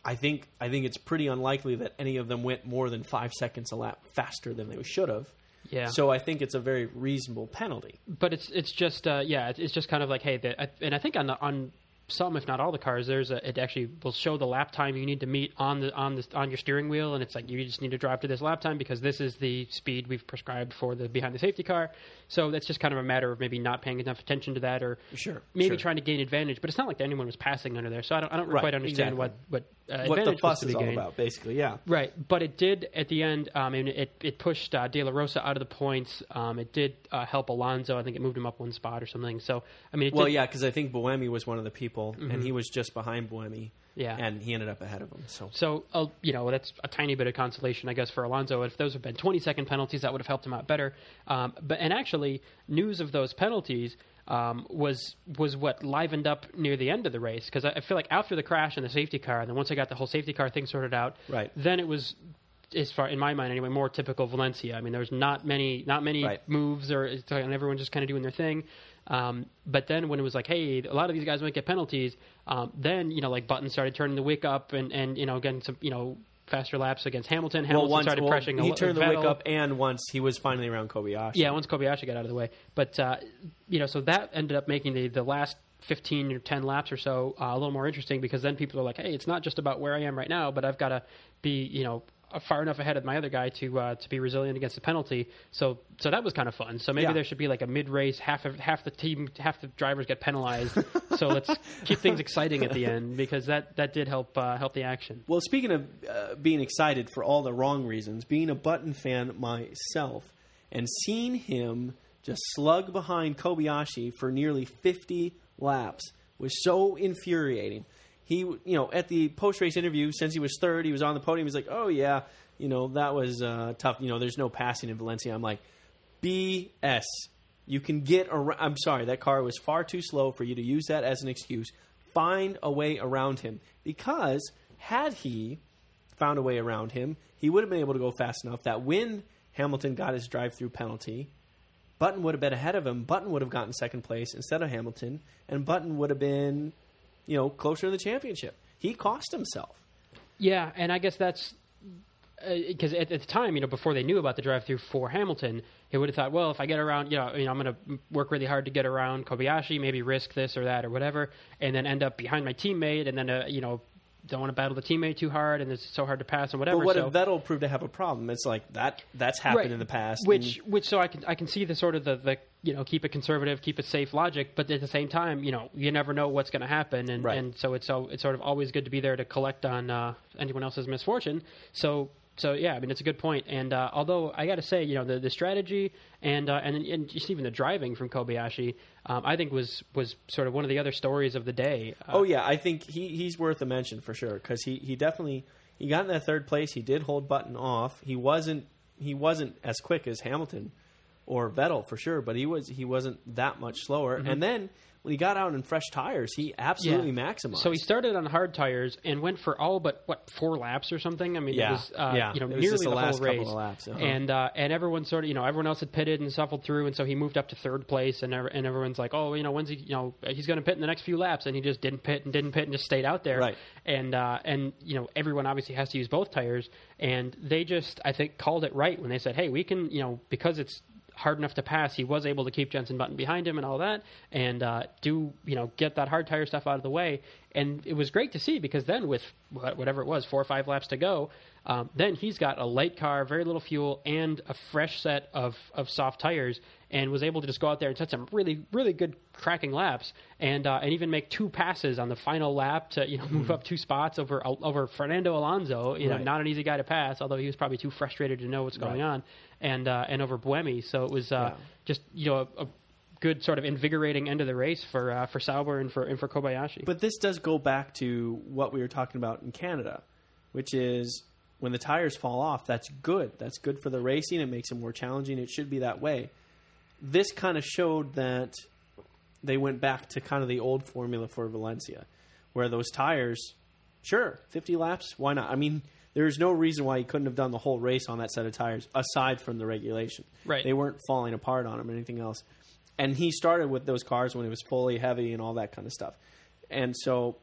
Speaker 2: I think I think it's pretty unlikely that any of them went more than five seconds a lap faster than they should have.
Speaker 1: Yeah.
Speaker 2: So I think it's a very reasonable penalty.
Speaker 1: but it's it's just uh, yeah, it's, just kind of like hey, the, and I think on the on some, if not all, the cars. There's a, it actually will show the lap time you need to meet on the on the on your steering wheel, and it's like you just need to drive to this lap time because this is the speed we've prescribed for the behind the safety car. So that's just kind of a matter of maybe not paying enough attention to that, or
Speaker 2: Sure,
Speaker 1: maybe
Speaker 2: sure.
Speaker 1: trying to gain advantage. But it's not like anyone was passing under there, so I don't I don't
Speaker 2: Right,
Speaker 1: quite understand
Speaker 2: exactly.
Speaker 1: what what uh,
Speaker 2: what the fuss is all
Speaker 1: gained.
Speaker 2: about, basically. Yeah.
Speaker 1: Right, but it did at the end. Um, and it it pushed uh, De La Rosa out of the points. Um, it did uh, help Alonso. I think it moved him up one spot or something. So I mean, it
Speaker 2: Well,
Speaker 1: did,
Speaker 2: yeah, because I think Buemi was one of the people, and he was just behind Buemi.
Speaker 1: Mm-hmm. Yeah.
Speaker 2: and he ended up ahead of him. So
Speaker 1: So, uh, you know, that's a tiny bit of consolation, I guess, for Alonso. If those had been 20 second penalties, that would have helped him out better. Um, but and actually, news of those penalties um, was was what livened up near the end of the race because I, I feel like after the crash in the safety car, and then once I got the whole safety car thing sorted out,
Speaker 2: Right.
Speaker 1: then it was. As far in my mind, anyway, more typical Valencia. I mean, there was not many, not many
Speaker 2: Right.
Speaker 1: moves, or and everyone just kind of doing their thing. Um, but then when it was like, hey, a lot of these guys might get penalties, um, then you know, like Button started turning the wick up and and you know, getting some you know faster laps against Hamilton. Hamilton
Speaker 2: well, once
Speaker 1: started
Speaker 2: well,
Speaker 1: pressing.
Speaker 2: he
Speaker 1: a,
Speaker 2: turned the wick up, and once he was finally around Kobayashi.
Speaker 1: Yeah, once Kobayashi got out of the way, but uh, you know, so that ended up making the the last. 15 or 10 laps or so uh, a little more interesting because then people are like hey it's not just about where i am right now but i've got to be you know far enough ahead of my other guy to uh, to be resilient against the penalty so so that was kind of fun so maybe
Speaker 2: Yeah.
Speaker 1: there should be like a mid race half of half the team half the drivers get penalized so let's keep things exciting at the end because that that did help uh, help the action
Speaker 2: Well, speaking of uh, being excited for all the wrong reasons, being a Button fan myself, and seeing him just slug behind Kobayashi for nearly 50 laps was so infuriating. He, you know, at the post race interview, since he was third, he was on the podium. He's like, "Oh yeah, you know that was uh, tough. You know, there's no passing in Valencia." I'm like, "BS." You can get around. I'm sorry, that car was far too slow for you to use that as an excuse. Find a way around him because had he found a way around him, he would have been able to go fast enough that when Hamilton got his drive-through penalty, Button would have been ahead of him. Button would have gotten second place instead of Hamilton, and Button would have been, you know, closer to the championship. He cost himself.
Speaker 1: Yeah, and I guess that's because at, at the time, you know, before they knew about the drive-through for Hamilton, he would have thought, well, if I get around, you know, you know I'm going to work really hard to get around Kobayashi, maybe risk this or that or whatever, and then end up behind my teammate, and then uh, you know, don't want to battle the teammate too hard, and it's so hard to pass and whatever.
Speaker 2: But what
Speaker 1: so,
Speaker 2: if Vettel proved to have a problem? It's like that. That's happened
Speaker 1: Right.
Speaker 2: in the past.
Speaker 1: which
Speaker 2: and-
Speaker 1: which so I can I can see the sort of the, the you know keep it conservative, keep it safe logic, but at the same time, you know, you never know what's going to happen, and
Speaker 2: Right.
Speaker 1: and so it's so it's sort of always good to be there to collect on uh, anyone else's misfortune. So. So yeah, I mean it's a good point. and uh, although I got to say, you know, the, the strategy and uh, and and just even the driving from Kobayashi, um, I think was was sort of one of the other stories of the day. Uh,
Speaker 2: Oh yeah, I think he, he's worth a mention for sure because he, he definitely he got in that third place. He did hold Button off. He wasn't he wasn't as quick as Hamilton or Vettel for sure, but he was he wasn't that much slower.
Speaker 1: Mm-hmm.
Speaker 2: And then when he got out in fresh tires, he absolutely
Speaker 1: Yeah.
Speaker 2: maximized.
Speaker 1: So he started on hard tires and went for all but what four laps or something. I mean,
Speaker 2: Yeah,
Speaker 1: it was uh,
Speaker 2: yeah.
Speaker 1: you know
Speaker 2: It was
Speaker 1: nearly
Speaker 2: the last
Speaker 1: whole
Speaker 2: couple
Speaker 1: race.
Speaker 2: of laps, uh-huh.
Speaker 1: And uh, and everyone sort of you know everyone else had pitted and shuffled through, and so he moved up to third place, and ev- and everyone's like, oh, you know, when's he? You know, he's going to pit in the next few laps, and he just didn't pit and didn't pit and just stayed out there.
Speaker 2: Right.
Speaker 1: And uh, and you know everyone obviously has to use both tires, and they just I think called it right when they said, hey, we can you know because it's hard enough to pass, he was able to keep Jenson Button behind him and all that, and uh, do you know get that hard tire stuff out of the way. And it was great to see because then with whatever it was, four or five laps to go, um, then he's got a light car, very little fuel, and a fresh set of of soft tires, and was able to just go out there and set some really really good cracking laps, and uh, and even make two passes on the final lap to you know move up two spots over over Fernando Alonso. You know,
Speaker 2: Right.
Speaker 1: not an easy guy to pass, although he was probably too frustrated to know what's going
Speaker 2: Right.
Speaker 1: on, and uh, and over Buemi. So it was uh,
Speaker 2: Yeah.
Speaker 1: just you know a, a good sort of invigorating end of the race for uh, for Sauber and for and for Kobayashi.
Speaker 2: But this does go back to what we were talking about in Canada, which is when the tires fall off, that's good. That's good for the racing. It makes it more challenging. It should be that way. This kind of showed that they went back to kind of the old formula for Valencia, where those tires, sure, 50 laps, why not? I mean, there's no reason why he couldn't have done the whole race on that set of tires, aside from the regulation.
Speaker 1: Right.
Speaker 2: They weren't falling apart on him or anything else. And he started with those cars when it was fully heavy and all that kind of stuff. And so,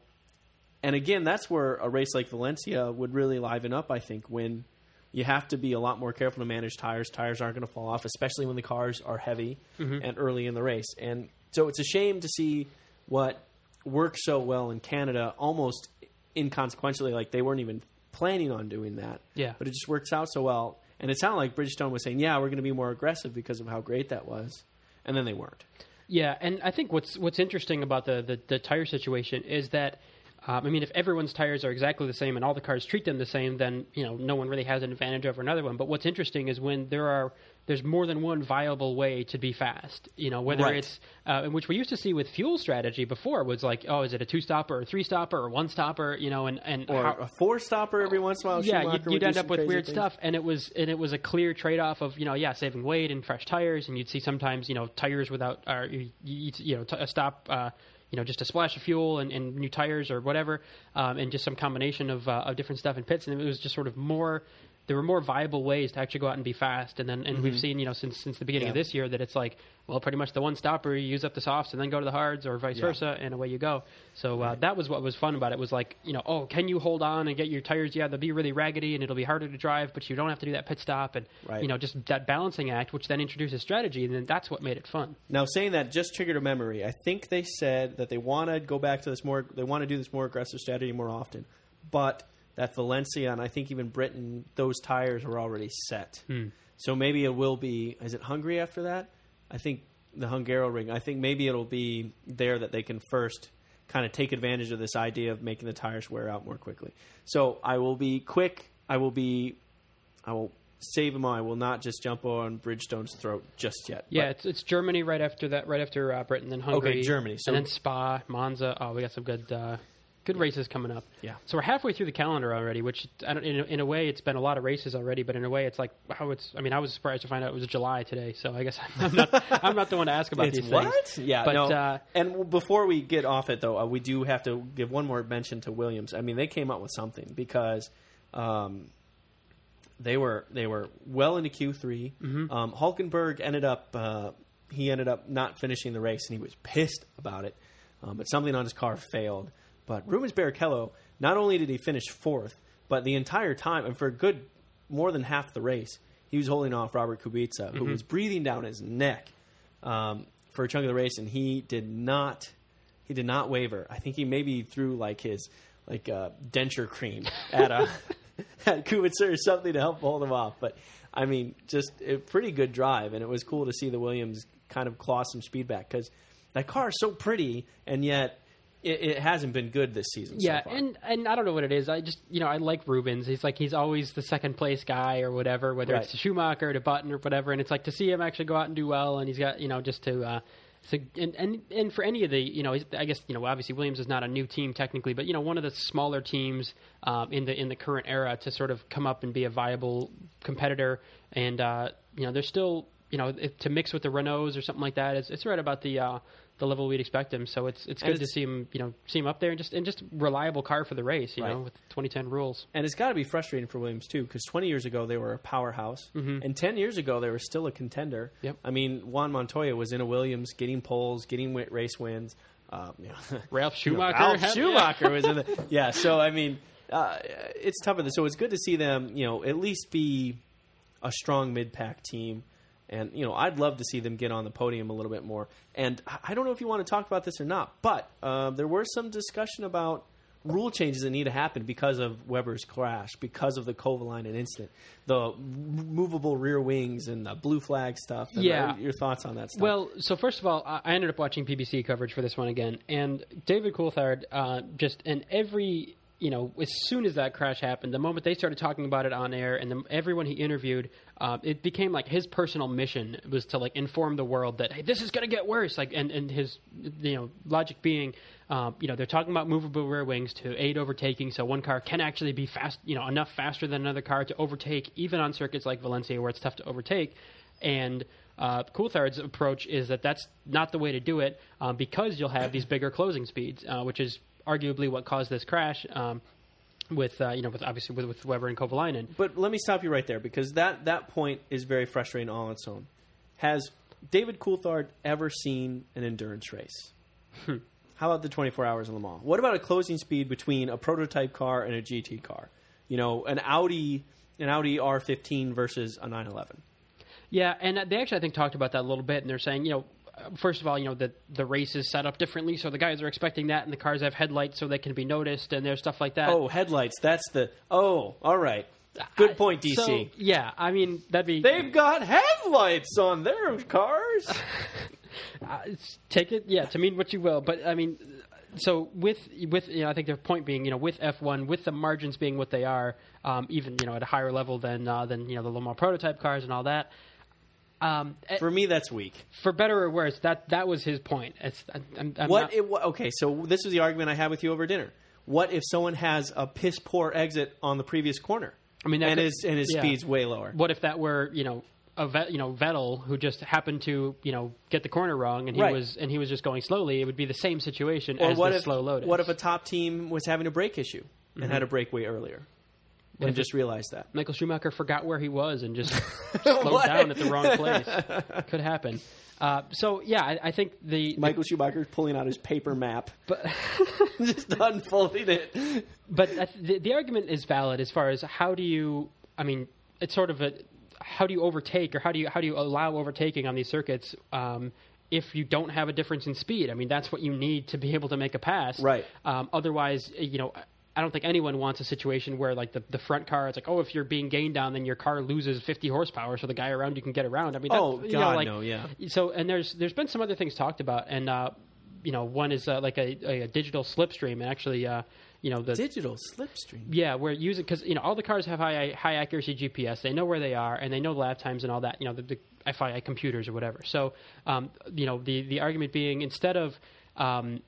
Speaker 2: and again, that's where a race like Valencia would really liven up, I think, when you have to be a lot more careful to manage tires. Tires aren't going to fall off, especially when the cars are heavy mm-hmm. and early in the race. And so it's a shame to see what work so well in Canada, almost inconsequentially, like they weren't even planning on doing that.
Speaker 1: Yeah.
Speaker 2: But it just works out so well. And it sounded like Bridgestone was saying, "Yeah, we're going to be more aggressive because of how great that was," and then they weren't.
Speaker 1: Yeah, and I think what's what's interesting about the the, the tire situation is that. Um, I mean, if everyone's tires are exactly the same and all the cars treat them the same, then you know no one really has an advantage over another one. But what's interesting is when there are there's more than one viable way to be fast. You know, whether
Speaker 2: Right.
Speaker 1: it's uh, which we used to see with fuel strategy before was like, oh, is it a two stopper or three stopper or one stopper? You know, and and
Speaker 2: Or
Speaker 1: how-
Speaker 2: a four stopper every once in a while.
Speaker 1: yeah, you'd, you'd end up with weird
Speaker 2: things.
Speaker 1: stuff, and it was and it was a clear trade off of you know yeah saving weight and fresh tires, and you'd see sometimes you know tires without or you, you, you know t- a stop. Uh, you know, just a splash of fuel and, and new tires or whatever, um, and just some combination of, uh, of different stuff in pits, and it was just sort of more. There were more viable ways to actually go out and be fast, and then and we've seen you know since since the beginning of
Speaker 2: Mm-hmm.
Speaker 1: This year that it's like well pretty much the one stopper you use up the softs and then go to the hards or vice
Speaker 2: Yeah.
Speaker 1: versa, and away you go. So uh, that was what was fun about it. Was like you know oh can you hold on and get your tires? Yeah, they'll be really raggedy and it'll be harder to drive, but you don't have to do that pit stop and
Speaker 2: Right.
Speaker 1: you know just that balancing act, which then introduces strategy, and then that's what made it fun.
Speaker 2: Now, saying that just triggered a memory. I think they said that they want to go back to this more. They want to do this more aggressive strategy more often, but that Valencia and I think even Britain, those tires were already set.
Speaker 1: Hmm.
Speaker 2: So maybe it will be. Is it Hungary after that? I think the Hungaroring. I think maybe it'll be there that they can first kind of take advantage of this idea of making the tires wear out more quickly. So I will be quick. I will be. I will save them. all. I will not just jump on Bridgestone's throat just yet.
Speaker 1: Yeah, it's, it's Germany right after that, right after uh, Britain, then Hungary, Okay,
Speaker 2: Germany. So-
Speaker 1: and then Spa, Monza. Oh, we got some good uh, good races coming up.
Speaker 2: Yeah.
Speaker 1: So we're halfway through the calendar already, which I don't, in, a, in a way it's been a lot of races already, but in a way it's like how it's. I mean, I was surprised to find out it was July today, so I guess I'm not I'm not the one to ask about
Speaker 2: It's
Speaker 1: these
Speaker 2: what?
Speaker 1: things.
Speaker 2: Yeah,
Speaker 1: But,
Speaker 2: no.
Speaker 1: uh,
Speaker 2: and before we get off it, though, uh, we do have to give one more mention to Williams. I mean, they came up with something because um, they were they were well into Q 3
Speaker 1: Mm-hmm.
Speaker 2: Um, Hulkenberg ended up uh, he ended up not finishing the race, and he was pissed about it. Um, but something on his car failed. But Rubens Barrichello, not only did he finish fourth, but the entire time, and for a good more than half the race, he was holding off Robert Kubica, who was breathing down his neck um, for a chunk of the race, and he did not he did not waver. I think he maybe threw like his like uh, denture cream at a at Kubica or something to help hold him off. But I mean, just a pretty good drive, and it was cool to see the Williams kind of claw some speed back because that car is so pretty, and yet it, it hasn't been good this season. so
Speaker 1: Yeah,
Speaker 2: far.
Speaker 1: and and I don't know what it is. I just you know I like Rubens. He's like he's always the second place guy or whatever, whether it's
Speaker 2: Right.
Speaker 1: to Schumacher to Button or whatever. And it's like to see him actually go out and do well, and he's got you know just to. Uh, so, and, and and for any of the you know I guess you know obviously Williams is not a new team technically, but you know one of the smaller teams um, in the in the current era to sort of come up and be a viable competitor, and uh, you know they're still you know if, to mix with the Renaults or something like that. It's, it's right about the uh, the level we'd expect him. So it's it's
Speaker 2: And
Speaker 1: good to see him you know see him up there and just and just reliable car for the race. You
Speaker 2: Right.
Speaker 1: know with 2010 rules.
Speaker 2: And it's got to be frustrating for Williams too, because 20 years ago they were a powerhouse, and 10 years ago they were still a contender.
Speaker 1: Mm-hmm. Yep.
Speaker 2: I mean, Juan Montoya was in a Williams, getting poles, getting race wins. Uh, you know, Ralf
Speaker 1: Schumacher.
Speaker 2: Ralf
Speaker 1: had-
Speaker 2: Schumacher was in the yeah. So I mean, uh, it's tough. So it's good to see them, you know, at least be a strong mid-pack team. And you know, I'd love to see them get on the podium a little bit more. And I- don't know if you want to talk about this or not, but uh, there was some discussion about rule changes that need to happen because of Webber's crash, because of the Kovalainen incident, the movable rear wings and the blue flag stuff. And
Speaker 1: Yeah.
Speaker 2: uh, your thoughts on that stuff?
Speaker 1: Well, so first of all, I ended up watching BBC coverage for this one again, and David Coulthard uh, just and every you know as soon as that crash happened, the moment they started talking about it on air, and the, everyone he interviewed, uh, it became like his personal mission was to like inform the world that hey, this is going to get worse. Like, and and his you know logic being. Um, you know they're talking about movable rear wings to aid overtaking, so one car can actually be fast, you know, enough faster than another car to overtake, even on circuits like Valencia where it's tough to overtake. And uh, Coulthard's approach is that that's not the way to do it um, because you'll have these bigger closing speeds, uh, which is arguably what caused this crash. Um, with uh, you know, with obviously with, with Webber and Kovalainen.
Speaker 2: But let me stop you right there because that, that point is very frustrating all on its own. Has David Coulthard ever seen an endurance race?
Speaker 1: Hmm.
Speaker 2: How about the 24 hours in Le Mans? What about a closing speed between a prototype car and a GT car? You know, an Audi an Audi R15 versus a 911.
Speaker 1: Yeah, and they actually I think talked about that a little bit, and they're saying you know first of all, you know the the race is set up differently, so the guys are expecting that, and the cars have headlights so they can be noticed, and there's stuff like that.
Speaker 2: Oh, headlights. That's the. Oh, all right. Good point, DC.
Speaker 1: so, yeah, I mean that'd be
Speaker 2: They've got headlights on their cars.
Speaker 1: uh, take it, yeah, to mean what you will. But I mean, so with with you know, I think their point being, you know, with F one, with the margins being what they are, um, even you know at a higher level than uh, than you know the Le Mans prototype cars and all that. Um, eh,
Speaker 2: For me, that's weak.
Speaker 1: for better or worse, that that was his point. I'm, I'm
Speaker 2: What?
Speaker 1: not-
Speaker 2: It, okay, so this was the argument I had with you over dinner. What if someone has a piss poor exit on the previous corner?
Speaker 1: I mean,
Speaker 2: and
Speaker 1: could-
Speaker 2: his and his
Speaker 1: yeah.
Speaker 2: speed's way lower.
Speaker 1: what if that were you know a vet, you know Vettel who just happened to you know get the corner wrong and he
Speaker 2: Right.
Speaker 1: was and he was just going slowly? It would be the same situation
Speaker 2: Or
Speaker 1: as
Speaker 2: what
Speaker 1: the
Speaker 2: if
Speaker 1: slow Lotus.
Speaker 2: what if a top team was having a brake issue and had a brake way earlier and
Speaker 1: if
Speaker 2: just realized that?
Speaker 1: Michael Schumacher forgot where he was and just slowed down at the wrong place? Could happen. Uh, so yeah, I, I think the
Speaker 2: Michael Schumacher pulling out his paper map,
Speaker 1: but
Speaker 2: just unfolding it.
Speaker 1: but the, the argument is valid as far as how do you? I mean, it's sort of a how do you overtake or how do you how do you allow overtaking on these circuits? Um, if you don't have a difference in speed, I mean that's what you need to be able to make a pass.
Speaker 2: Right.
Speaker 1: Um, otherwise, you know, I don't think anyone wants a situation where like the, the front car, it's like, oh, if you're being gained down, then your car loses 50 horsepower, so the guy around you can get around. I mean, that's,
Speaker 2: Oh,
Speaker 1: you know,
Speaker 2: God,
Speaker 1: like,
Speaker 2: no, yeah.
Speaker 1: So, and there's there's been some other things talked about, and uh, you know, one is uh, like a, a, a digital slipstream, and actually, uh, you know, the
Speaker 2: Digital slipstream.
Speaker 1: yeah, we're using because you know all the cars have high high accuracy GPS. They know where they are and they know lap times and all that. You know the, the FIA computers or whatever. So um, you know the the argument being instead of um,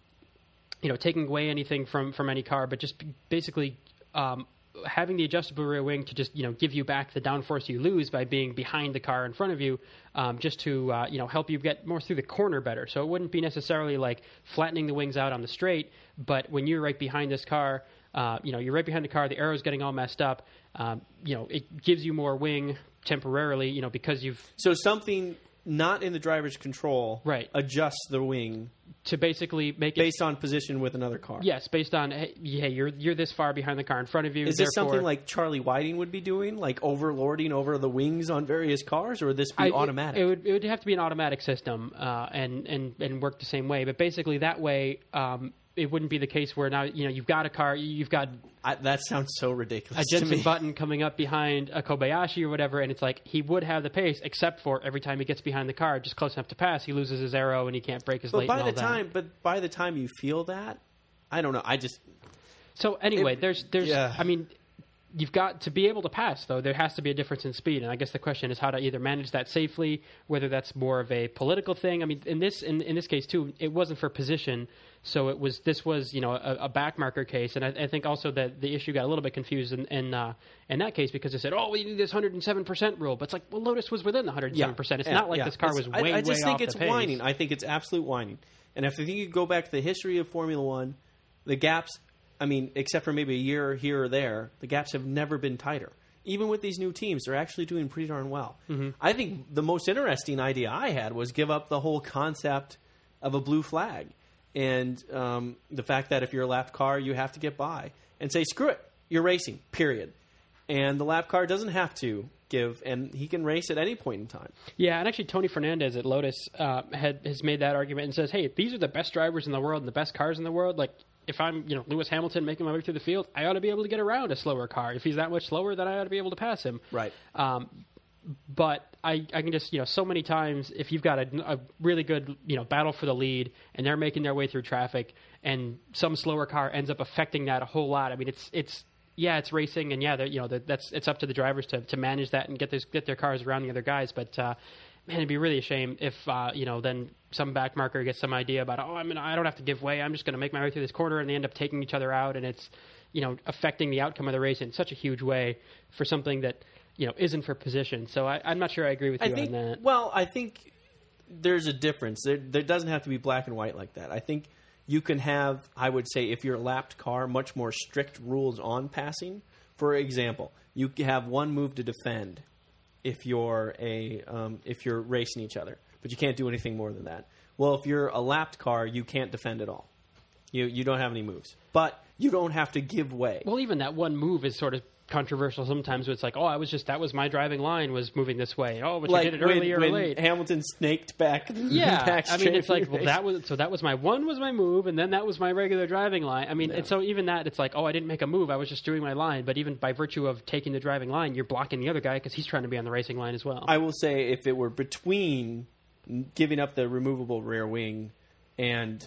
Speaker 1: you know taking away anything from from any car, but just basically. Um, having the adjustable rear wing to just you know give you back the downforce you lose by being behind the car in front of you, um, just to uh, you know help you get more through the corner better. So it wouldn't be necessarily like flattening the wings out on the straight, but when you're right behind this car, uh, you know you're right behind the car, the aero's getting all messed up. Um, you know it gives you more wing temporarily, you know because you've
Speaker 2: So something not in the driver's control
Speaker 1: Right.
Speaker 2: adjusts the wing
Speaker 1: to basically make it
Speaker 2: based on position with another car.
Speaker 1: yes based on hey, hey you're you're this far behind the car in front of you.
Speaker 2: Is this
Speaker 1: therefore-
Speaker 2: something like Charlie Whiting would be doing, like overlording over the wings on various cars, or would this be
Speaker 1: I-
Speaker 2: automatic?
Speaker 1: It, would it would have to be an automatic system uh, and and and work the same way. But basically, that way, um, it wouldn't be the case where now you know you've got a car, you've got
Speaker 2: I, that sounds so
Speaker 1: a
Speaker 2: ridiculous to Jenson.
Speaker 1: Button coming up behind a Kobayashi or whatever, and it's like he would have the pace, except for every time he gets behind the car, just close enough to pass, he loses his aero and he can't brake his
Speaker 2: but
Speaker 1: late.
Speaker 2: by the
Speaker 1: that.
Speaker 2: time, but by the time you feel that, I don't know. I just
Speaker 1: So anyway,
Speaker 2: It-
Speaker 1: there's there's
Speaker 2: yeah.
Speaker 1: I mean you've got to be able to pass though. There has to be a difference in speed. And I guess the question is how to either manage that safely whether that's more of a political thing. I mean in this in, in this case too it wasn't for position. So it was this was you know a, a back marker case. And I, I think also that the issue got a little bit confused in in, uh, in that case because they said oh we need this 107% rule. But it's like well Lotus was within the 107% it's
Speaker 2: Yeah,
Speaker 1: not like
Speaker 2: yeah.
Speaker 1: this car
Speaker 2: It's-
Speaker 1: was way
Speaker 2: I, I just
Speaker 1: way
Speaker 2: think it's whining. I think it's absolute whining. And if you go back to the history of Formula One, the gaps. I mean, except for maybe a year here or there, the gaps have never been tighter. Even with these new teams, they're actually doing pretty darn well.
Speaker 1: Mm-hmm.
Speaker 2: I think the most interesting idea I had was give up the whole concept of a blue flag and um, the fact that if you're a lap car, you have to get by and say, screw it, you're racing, period. And the lap car doesn't have to give, and he can race at any point in time.
Speaker 1: Yeah, and actually, Tony Fernandes at Lotus uh, had has made that argument and says, "Hey, these are the best drivers in the world and the best cars in the world. Like, if I'm, you know, Lewis Hamilton making my way through the field, I ought to be able to get around a slower car. If he's that much slower, then I ought to be able to pass him.
Speaker 2: Right.
Speaker 1: Um, but I, I can just, you know, so many times if you've got a, a really good, you know, battle for the lead and they're making their way through traffic and some slower car ends up affecting that a whole lot. I mean, it's it's yeah, it's racing and yeah, you know, that's it's up to the drivers to, to manage that and get this get their cars around the other guys. But uh, man, it'd be really a shame if uh, you know then some back marker gets some idea about oh, I mean, I don't have to give way. I'm just going to make my way through this corner and they end up taking each other out and it's you know affecting the outcome of the race in such a huge way for something that you know isn't for position. So I, I'm not sure I agree with you
Speaker 2: I think.
Speaker 1: on that.
Speaker 2: Well, I think there's a difference. There, there doesn't have to be black and white like that. I think you can have, I would say, if you're a lapped car, much more strict rules on passing. For example, you have one move to defend if you're a um, if you're racing each other, but you can't do anything more than that. Well, if you're a lapped car, you can't defend at all. You you don't have any moves. But you don't have to give way.
Speaker 1: Well, even that one move is sort of controversial sometimes. It's like, oh, I was just that was my driving line was moving this way. Oh, but
Speaker 2: like
Speaker 1: you did it
Speaker 2: when,
Speaker 1: or
Speaker 2: when
Speaker 1: late.
Speaker 2: Hamilton snaked back.
Speaker 1: yeah,
Speaker 2: back
Speaker 1: I mean, it's like well, that was so that was my one was my move, and then that was my regular driving line. I mean, and so even that, it's like, oh, I didn't make a move, I was just doing my line. But even by virtue of taking the driving line, you're blocking the other guy because he's trying to be on the racing line as well.
Speaker 2: I will say if it were between giving up the removable rear wing and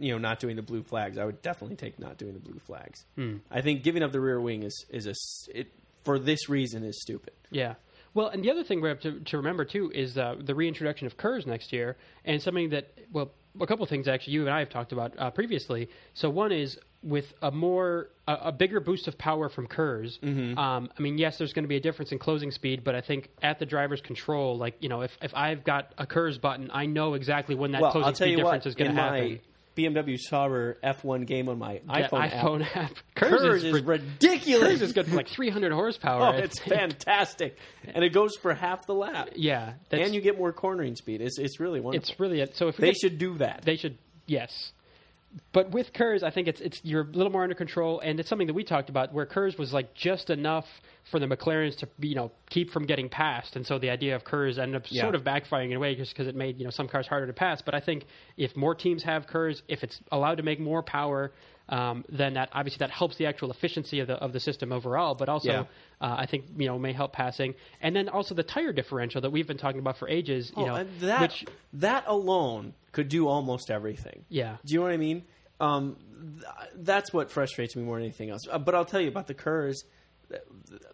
Speaker 2: you know not doing the blue flags, I would definitely take not doing the blue flags.
Speaker 1: Hmm.
Speaker 2: I think giving up the rear wing is is a it for this reason is stupid.
Speaker 1: Yeah. Well, and the other thing we have to, to remember too is uh, the reintroduction of KERS next year, and something that well, a couple of things actually you and I have talked about uh, previously. So one is with a more a, a bigger boost of power from KERS.
Speaker 2: Mm-hmm.
Speaker 1: Um, I mean, yes, there's going to be a difference in closing speed, but I think at the driver's control, like you know, if if I've got a KERS button, I know exactly when that
Speaker 2: well,
Speaker 1: closing speed
Speaker 2: what.
Speaker 1: difference is going to happen.
Speaker 2: BMW Sauber F1 game on my iPhone, app,
Speaker 1: iPhone app. KERS is,
Speaker 2: is
Speaker 1: rid-
Speaker 2: ridiculous.
Speaker 1: KERS is good for like 300 horsepower.
Speaker 2: Oh, it's fantastic, and it goes for half the lap.
Speaker 1: Yeah,
Speaker 2: and you get more cornering speed. It's it's really wonderful.
Speaker 1: it's really so. If we
Speaker 2: they
Speaker 1: get-
Speaker 2: should do that.
Speaker 1: They should, yes. But with KERS, I think it's it's you're a little more under control, and it's something that we talked about where KERS was like just enough for the McLarens to you know keep from getting passed, and so the idea of KERS ended up
Speaker 2: Yeah.
Speaker 1: sort of backfiring in a way just because it made you know some cars harder to pass. But I think if more teams have KERS, if it's allowed to make more power, um, then that obviously that helps the actual efficiency of the of the system overall. But also,
Speaker 2: Yeah.
Speaker 1: uh, I think you know may help passing, and then also the tire differential that we've been talking about for ages. You
Speaker 2: Oh,
Speaker 1: know,
Speaker 2: and that
Speaker 1: which
Speaker 2: that alone could do almost everything.
Speaker 1: yeah.
Speaker 2: Do you know what I mean? Um, th- that's what frustrates me more than anything else. Uh, but I'll tell you about the that,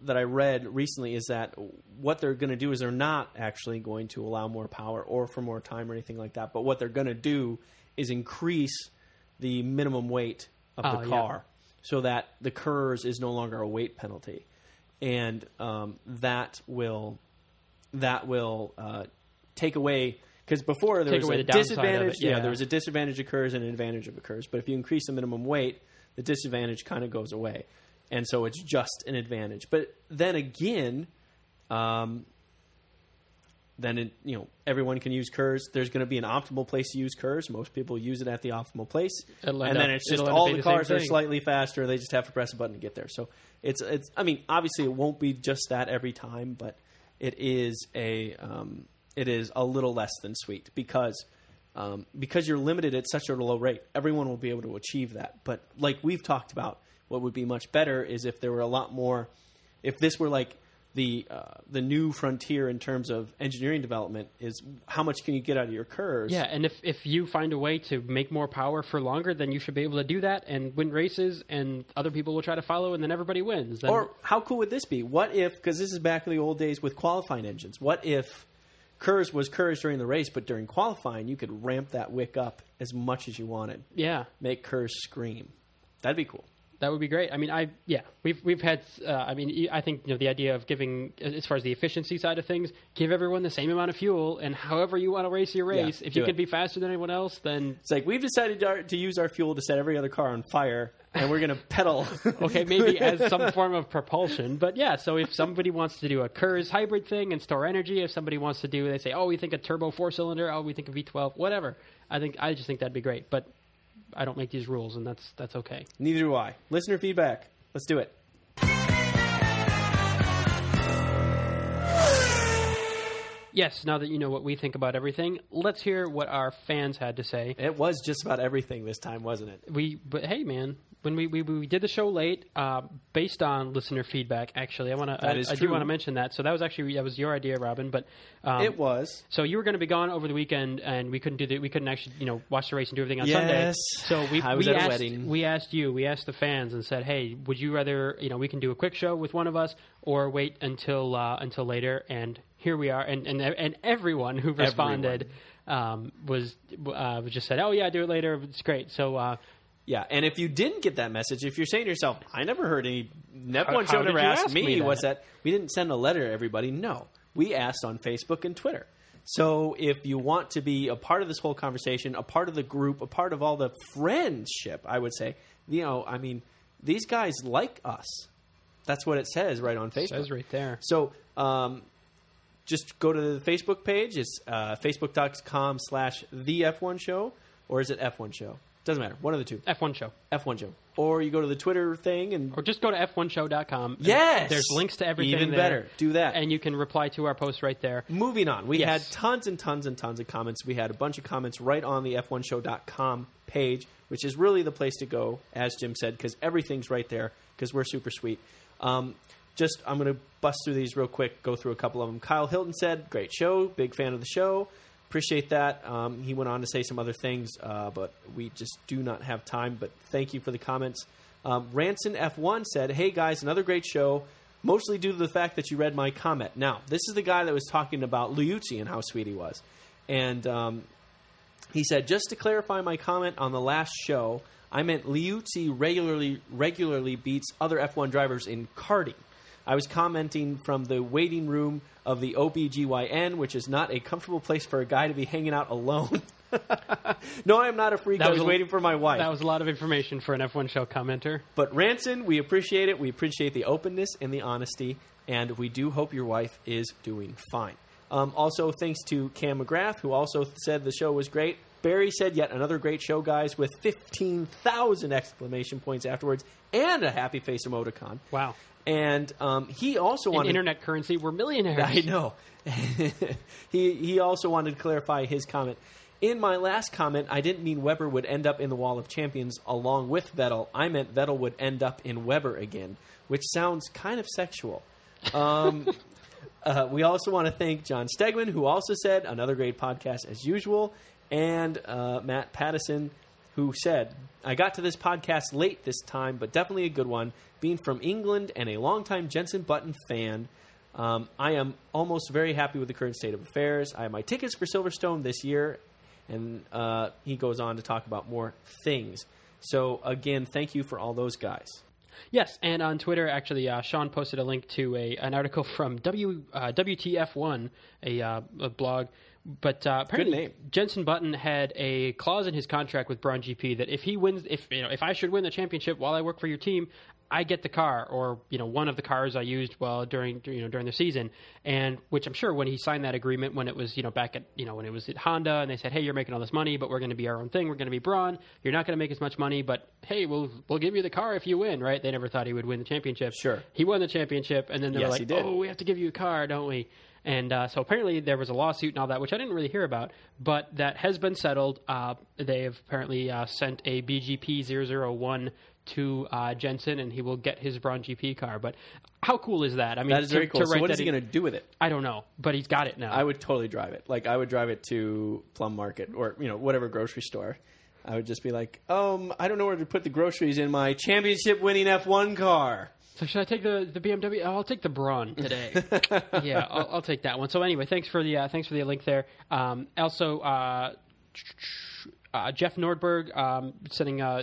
Speaker 2: that I read recently is that what they're going to do is they're not actually going to allow more power or for more time or anything like that. But what they're going to do is increase the minimum weight of
Speaker 1: Oh,
Speaker 2: the
Speaker 1: yeah.
Speaker 2: car so that the KERS is no longer a weight penalty, and um, that will that will uh, take away because before there
Speaker 1: Take
Speaker 2: was
Speaker 1: away
Speaker 2: a
Speaker 1: the
Speaker 2: disadvantage.
Speaker 1: it, yeah.
Speaker 2: there was a disadvantage occurs and an advantage of occurs. But if you increase the minimum weight, the disadvantage kind of goes away, and so it's just an advantage. But then again, um, then it, you know everyone can use KERS. There's going to be an optimal place to use KERS. Most people use it at the optimal place, and then it's just
Speaker 1: up
Speaker 2: all the
Speaker 1: the
Speaker 2: cars are slightly faster. They just have to press a button to get there. So it's it's. I mean, obviously it won't be just that every time, but it is a um, it is a little less than sweet because um, because you're limited at such a low rate. Everyone will be able to achieve that. But like we've talked about, what would be much better is if there were a lot more. If this were like the uh, the new frontier in terms of engineering development is how much can you get out of your KERS?
Speaker 1: Yeah, and if, if you find a way to make more power for longer, then you should be able to do that and win races, and other people will try to follow, and then everybody wins. Then,
Speaker 2: Or how cool would this be? What if, because this is back in the old days with qualifying engines, what if KERS was KERS during the race, but during qualifying you could ramp that wick up as much as you wanted?
Speaker 1: yeah,
Speaker 2: Make KERS scream. That'd be cool.
Speaker 1: That would be great. I mean, I yeah, we've we've had. Uh, I mean, I think you know the idea of giving, as far as the efficiency side of things, give everyone the same amount of fuel, and however you want to race your race.
Speaker 2: Yeah,
Speaker 1: if you
Speaker 2: do
Speaker 1: can be faster than anyone else, then
Speaker 2: It's like we've decided to, to use our fuel to set every other car on fire, and we're going to pedal.
Speaker 1: okay, maybe as some form of propulsion. But yeah, so if somebody wants to do a KERS hybrid thing and store energy, if somebody wants to do, they say, oh, we think a turbo four cylinder, oh, we think a V12, whatever. I think I just think that'd be great. But I don't make these rules, and that's that's okay.
Speaker 2: Neither do I. Listener feedback. Let's do it.
Speaker 1: Yes, now that you know what we think about everything, let's hear what our fans had to say.
Speaker 2: It was just about everything this time, wasn't it?
Speaker 1: We, but hey, man, when we we, we did the show late, uh, based on listener feedback. Actually, I want to I, I do want to mention that. So that was actually that was your idea, Robin. But um,
Speaker 2: it was.
Speaker 1: So you were going to be gone over the weekend, and we couldn't do the, we couldn't actually you know watch the race and do everything on Sunday.
Speaker 2: Yes.
Speaker 1: So we
Speaker 2: I was
Speaker 1: we
Speaker 2: at a
Speaker 1: asked,
Speaker 2: wedding.
Speaker 1: We asked you, we asked the fans, and said, hey, would you rather you know we can do a quick show with one of us, or wait until uh, until later? And here we are, and and and everyone who responded. Um, was uh, just said, "Oh yeah, do it later. It's great." So uh,
Speaker 2: Yeah, and if you didn't get that message, if you're saying to yourself, "I never heard any F1
Speaker 1: How-
Speaker 2: show never
Speaker 1: you
Speaker 2: asked
Speaker 1: ask
Speaker 2: me,
Speaker 1: me that?"
Speaker 2: what's that?" We didn't send a letter to everybody. No, we asked on Facebook and Twitter. So if you want to be a part of this whole conversation, a part of the group, a part of all the friendship, I would say, you know, I mean, these guys like us. That's what it says right on Facebook.
Speaker 1: says right there.
Speaker 2: So um, just go to the Facebook page. It's uh, facebook.com slash the F1 show, or is it F1 show? Doesn't matter. One of the two.
Speaker 1: F1 Show.
Speaker 2: F1 show. Or you go to the Twitter thing and
Speaker 1: Or just go to f1show.com. and
Speaker 2: Yes!
Speaker 1: There's links to everything.
Speaker 2: Even
Speaker 1: there,
Speaker 2: better. Do that.
Speaker 1: And you can reply to our post right there.
Speaker 2: Moving on, we
Speaker 1: Yes.
Speaker 2: had tons and tons and tons of comments. We had a bunch of comments right on the f1show.com page, which is really the place to go, as Jim said, because everything's right there because we're super sweet. Um, just, I'm going to bust through these real quick, go through a couple of them. Kyle Hilton said, Great show, big fan of the show. Appreciate that. Um, he went on to say some other things, uh, but we just do not have time. But thank you for the comments. Um, Ranson F1 said, Hey guys, another great show mostly due to the fact that you read my comment. Now, this is the guy that was talking about Liuzzi and how sweet he was. And um, he said, just to clarify my comment on the last show, I meant Liuzzi regularly regularly beats other F1 drivers in karting. I was commenting from the waiting room of the OBGYN, which is not a comfortable place for a guy to be hanging out alone. no, I am not a freak.
Speaker 1: That
Speaker 2: I was,
Speaker 1: was
Speaker 2: waiting for my wife.
Speaker 1: That was a lot of information for an F1 Show commenter.
Speaker 2: But Ranson, we appreciate it. We appreciate the openness and the honesty, and we do hope your wife is doing fine. Um, also, thanks to Cam McGrath, who also said the show was great. Barry said, "Yet another great show, guys!" With fifteen thousand exclamation points afterwards, and a happy face emoticon.
Speaker 1: Wow.
Speaker 2: And um, he also
Speaker 1: In
Speaker 2: wanted
Speaker 1: internet currency, we're millionaires.
Speaker 2: I know. he he also wanted to clarify his comment. In my last comment, I didn't mean Webber would end up in the Wall of Champions along with Vettel. I meant Vettel would end up in Webber again, which sounds kind of sexual. Um, uh, we also want to thank John Stegman, who also said another great podcast as usual, and uh, Matt Pattison, who said, I got to this podcast late this time, but definitely a good one. Being from England and a longtime Jenson Button fan, um, I am almost very happy with the current state of affairs. I have my tickets for Silverstone this year, and uh, he goes on to talk about more things. So, again, thank you for all those guys.
Speaker 1: Yes, and on Twitter, actually, uh, Sean posted a link to a an article from W uh, WTF1, a, uh, a blog. But uh, apparently,
Speaker 2: name.
Speaker 1: Jenson Button had a clause in his contract with Brawn GP that if he wins, if you know, if I should win the championship while I work for your team, I get the car, or you know, one of the cars I used while during you know during the season. And which I'm sure when he signed that agreement, when it was you know back at you know when it was at Honda, and they said, hey, you're making all this money, but we're going to be our own thing. We're going to be Brawn. You're not going to make as much money, but hey, we'll we'll give you the car if you win, right? They never thought he would win the championship.
Speaker 2: Sure.
Speaker 1: He won the championship, and then they
Speaker 2: Yes,
Speaker 1: were like, "Oh, we have to give you a car, don't we?" And uh, so apparently there was a lawsuit and all that, which I didn't really hear about, but that has been settled. Uh, they have apparently uh, sent a BGP 001 to uh, Jenson, and he will get his Brawn GP car. But how cool is that? I mean,
Speaker 2: That is
Speaker 1: to-
Speaker 2: very cool. So, what is he going to do with it?
Speaker 1: I don't know, but he's got it now.
Speaker 2: I would totally drive it. Like I would drive it to Plum Market or you know whatever grocery store. I would just be like, um, I don't know where to put the groceries in my championship-winning F1 car.
Speaker 1: So should I take the the BMW? Oh, I'll take the Brawn today. yeah, I'll, I'll take that one. So anyway, thanks for the uh, thanks for the link there. Um, also, uh, uh, Jeff Nordberg um, sending uh,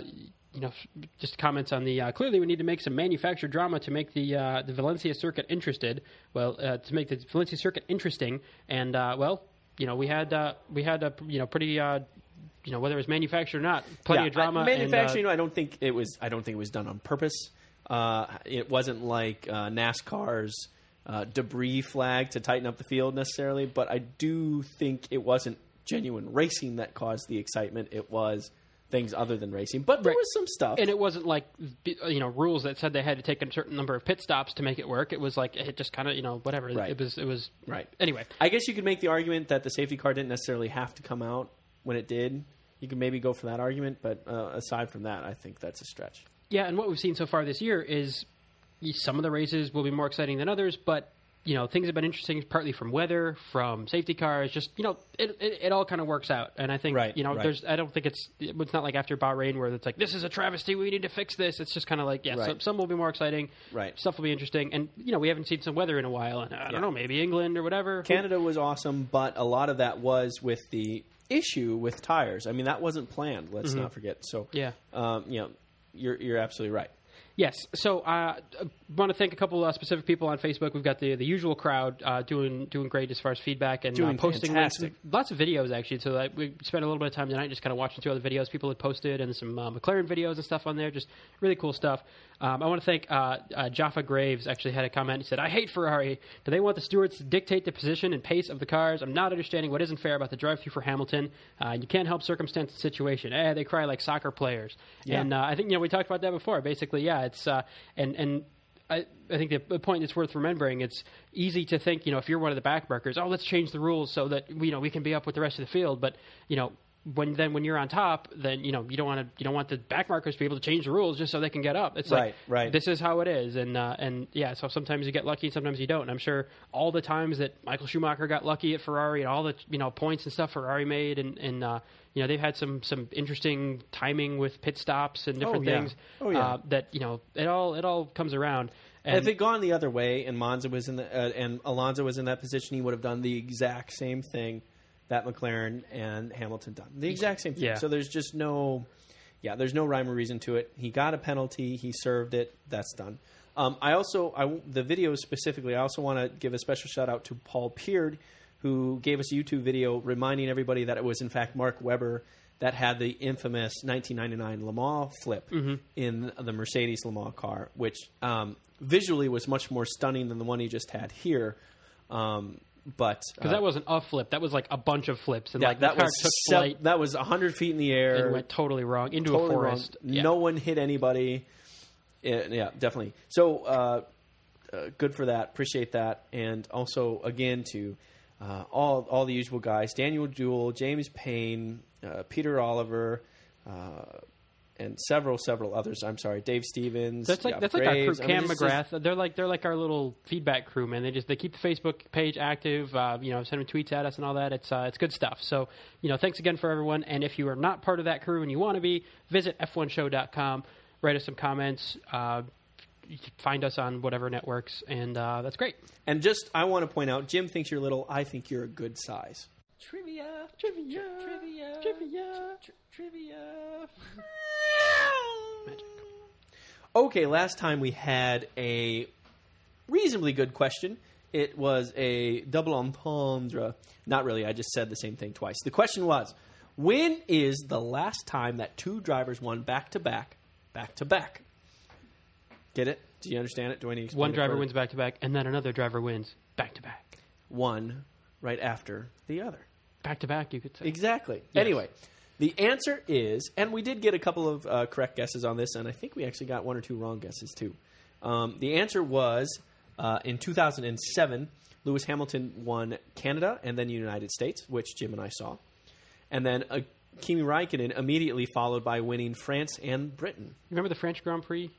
Speaker 1: you know just comments on the uh, clearly we need to make some manufactured drama to make the uh, the Valencia circuit interested. Well, uh, to make the Valencia circuit interesting, and uh, well, you know we had uh, we had a you know pretty. Uh, you know whether it was manufactured or not, plenty
Speaker 2: Yeah,
Speaker 1: of drama.
Speaker 2: I-
Speaker 1: and, uh,
Speaker 2: I don't think it was. I don't think it was done on purpose. Uh, it wasn't like uh, NASCAR's uh, debris flag to tighten up the field necessarily, but I do think it wasn't genuine racing that caused the excitement. It was things other than racing, but there was some stuff.
Speaker 1: and it wasn't like you know rules that said they had to take a certain number of pit stops to make it work. It was like it just kind of you know whatever.
Speaker 2: Right.
Speaker 1: It was it was
Speaker 2: Right.
Speaker 1: Anyway,
Speaker 2: I guess you could make the argument that the safety car didn't necessarily have to come out when it did. You could maybe go for that argument, but uh, aside from that, I think that's a stretch.
Speaker 1: Yeah. And what we've seen so far this year is some of the races will be more exciting than others, but you know things have been interesting partly from weather, from safety cars. Just you know it it, it all kind of works out, and I think
Speaker 2: Right,
Speaker 1: you know
Speaker 2: right.
Speaker 1: there's I don't think it's it's not like after Bahrain where it's like this is a travesty. We need to fix this. It's just kind of like yeah,
Speaker 2: Right.
Speaker 1: some, some will be more exciting.
Speaker 2: Right.
Speaker 1: Stuff will be interesting, and you know we haven't seen some weather in a while, and I don't
Speaker 2: Yeah.
Speaker 1: know maybe England or whatever.
Speaker 2: Canada was awesome, but a lot of that was with the issue with tires. I mean, that wasn't planned. Let's not forget. So,
Speaker 1: Yeah.
Speaker 2: um, you know, you're you're absolutely right.
Speaker 1: Yes. So uh, want to thank a couple of specific people on Facebook. We've got the the usual crowd uh, doing doing great as far as feedback and
Speaker 2: Doing
Speaker 1: uh, posting links. Lots of videos actually. So like, we spent a little bit of time tonight just kind of watching through other videos people had posted and some uh, McLaren videos and stuff on there. Just really cool stuff. Um, I want to thank uh, uh, Jaffa Graves. Actually, had a comment. He said, "I hate Ferrari. Do they want the stewards to dictate the position and pace of the cars? I'm not understanding what isn't fair about the drive-through for Hamilton. Uh, you can't help circumstance and situation. Eh, they cry like soccer players.
Speaker 2: Yeah.
Speaker 1: And uh, I think you know we talked about that before. Basically, yeah, it's uh, and and I, I think the, point that's worth remembering. It's easy to think, you know, if you're one of the backmarkers, oh, let's change the rules so that you know we can be up with the rest of the field. But you know, when then when you're on top, then you know you don't want to you don't want the backmarkers to be able to change the rules just so they can get up. It's
Speaker 2: Right,
Speaker 1: like
Speaker 2: right.
Speaker 1: this is how it is, and uh, and yeah, so sometimes you get lucky, sometimes you don't. And I'm sure all the times that Michael Schumacher got lucky at Ferrari, and all the you know points and stuff Ferrari made, and and uh, you know they've had some some interesting timing with pit stops and different
Speaker 2: Oh, yeah.
Speaker 1: things.
Speaker 2: Oh, yeah.
Speaker 1: uh, that you know it all it all comes around. And
Speaker 2: if it gone the other way and Monza was in the uh, and Alonso was in that position, he would have done the exact same thing that McLaren and Hamilton done. The exact same thing.
Speaker 1: Yeah.
Speaker 2: So there's just no, yeah, there's no rhyme or reason to it. He got a penalty. He served it. That's done. Um, I also, I, the video specifically, I also want to give a special shout out to Paul Peard, who gave us a YouTube video reminding everybody that it was in fact Mark Webber that had the infamous 1999 Le Mans flip in the Mercedes Le Mans car, which um, visually was much more stunning than the one he just had here. Um, but
Speaker 1: because
Speaker 2: uh,
Speaker 1: that wasn't a flip, that was like a bunch of flips, and
Speaker 2: yeah,
Speaker 1: like
Speaker 2: that was
Speaker 1: took
Speaker 2: sev-
Speaker 1: flight
Speaker 2: that was hundred feet in the air,
Speaker 1: and went totally wrong into
Speaker 2: totally
Speaker 1: a forest. Yeah.
Speaker 2: No one hit anybody. Yeah, yeah, definitely. So uh, uh, good for that. Appreciate that, and also again to uh, all all the usual guys: Daniel Jewell, James Payne, uh, Peter Oliver. Uh, and several, several others. I'm sorry, Dave Stevens.
Speaker 1: That's like
Speaker 2: yeah,
Speaker 1: that's like our crew.
Speaker 2: Graves. I mean,
Speaker 1: Cam
Speaker 2: just-
Speaker 1: McGrath. They're like they're like our little feedback crew, man. They just they keep the Facebook page active. Uh, you know, sending tweets at us and all that. It's uh, it's good stuff. So you know, thanks again for everyone. And if you are not part of that crew and you want to be, visit f1show.com. Write us some comments. You can find us on whatever networks, and uh, that's great.
Speaker 2: And just, I want to point out, Jim thinks you're little. I think you're a good size.
Speaker 3: Trivia.
Speaker 1: Trivia,
Speaker 3: Trivia.
Speaker 1: trivia.
Speaker 3: Trivia. Magic.
Speaker 2: Okay, last time we had a reasonably good question. It was a double entendre. Not really, I just said the same thing twice. The question was When is the last time that two drivers won back to back, back to back? Get it? Do you understand it? Do I need to
Speaker 1: One driver wins back to back, and then another driver wins back to back.
Speaker 2: One right after the other.
Speaker 1: Back to back, you could say.
Speaker 2: Exactly.
Speaker 1: Yes.
Speaker 2: Anyway, the answer is, and we did get a couple of uh, correct guesses on this, and I think we actually got one or two wrong guesses too. Um, the answer was uh, in 2007, Lewis Hamilton won Canada and then the United States, which Jim and I saw, and then uh, Kimi Raikkonen immediately followed by winning France and Britain.
Speaker 1: Remember the French Grand Prix?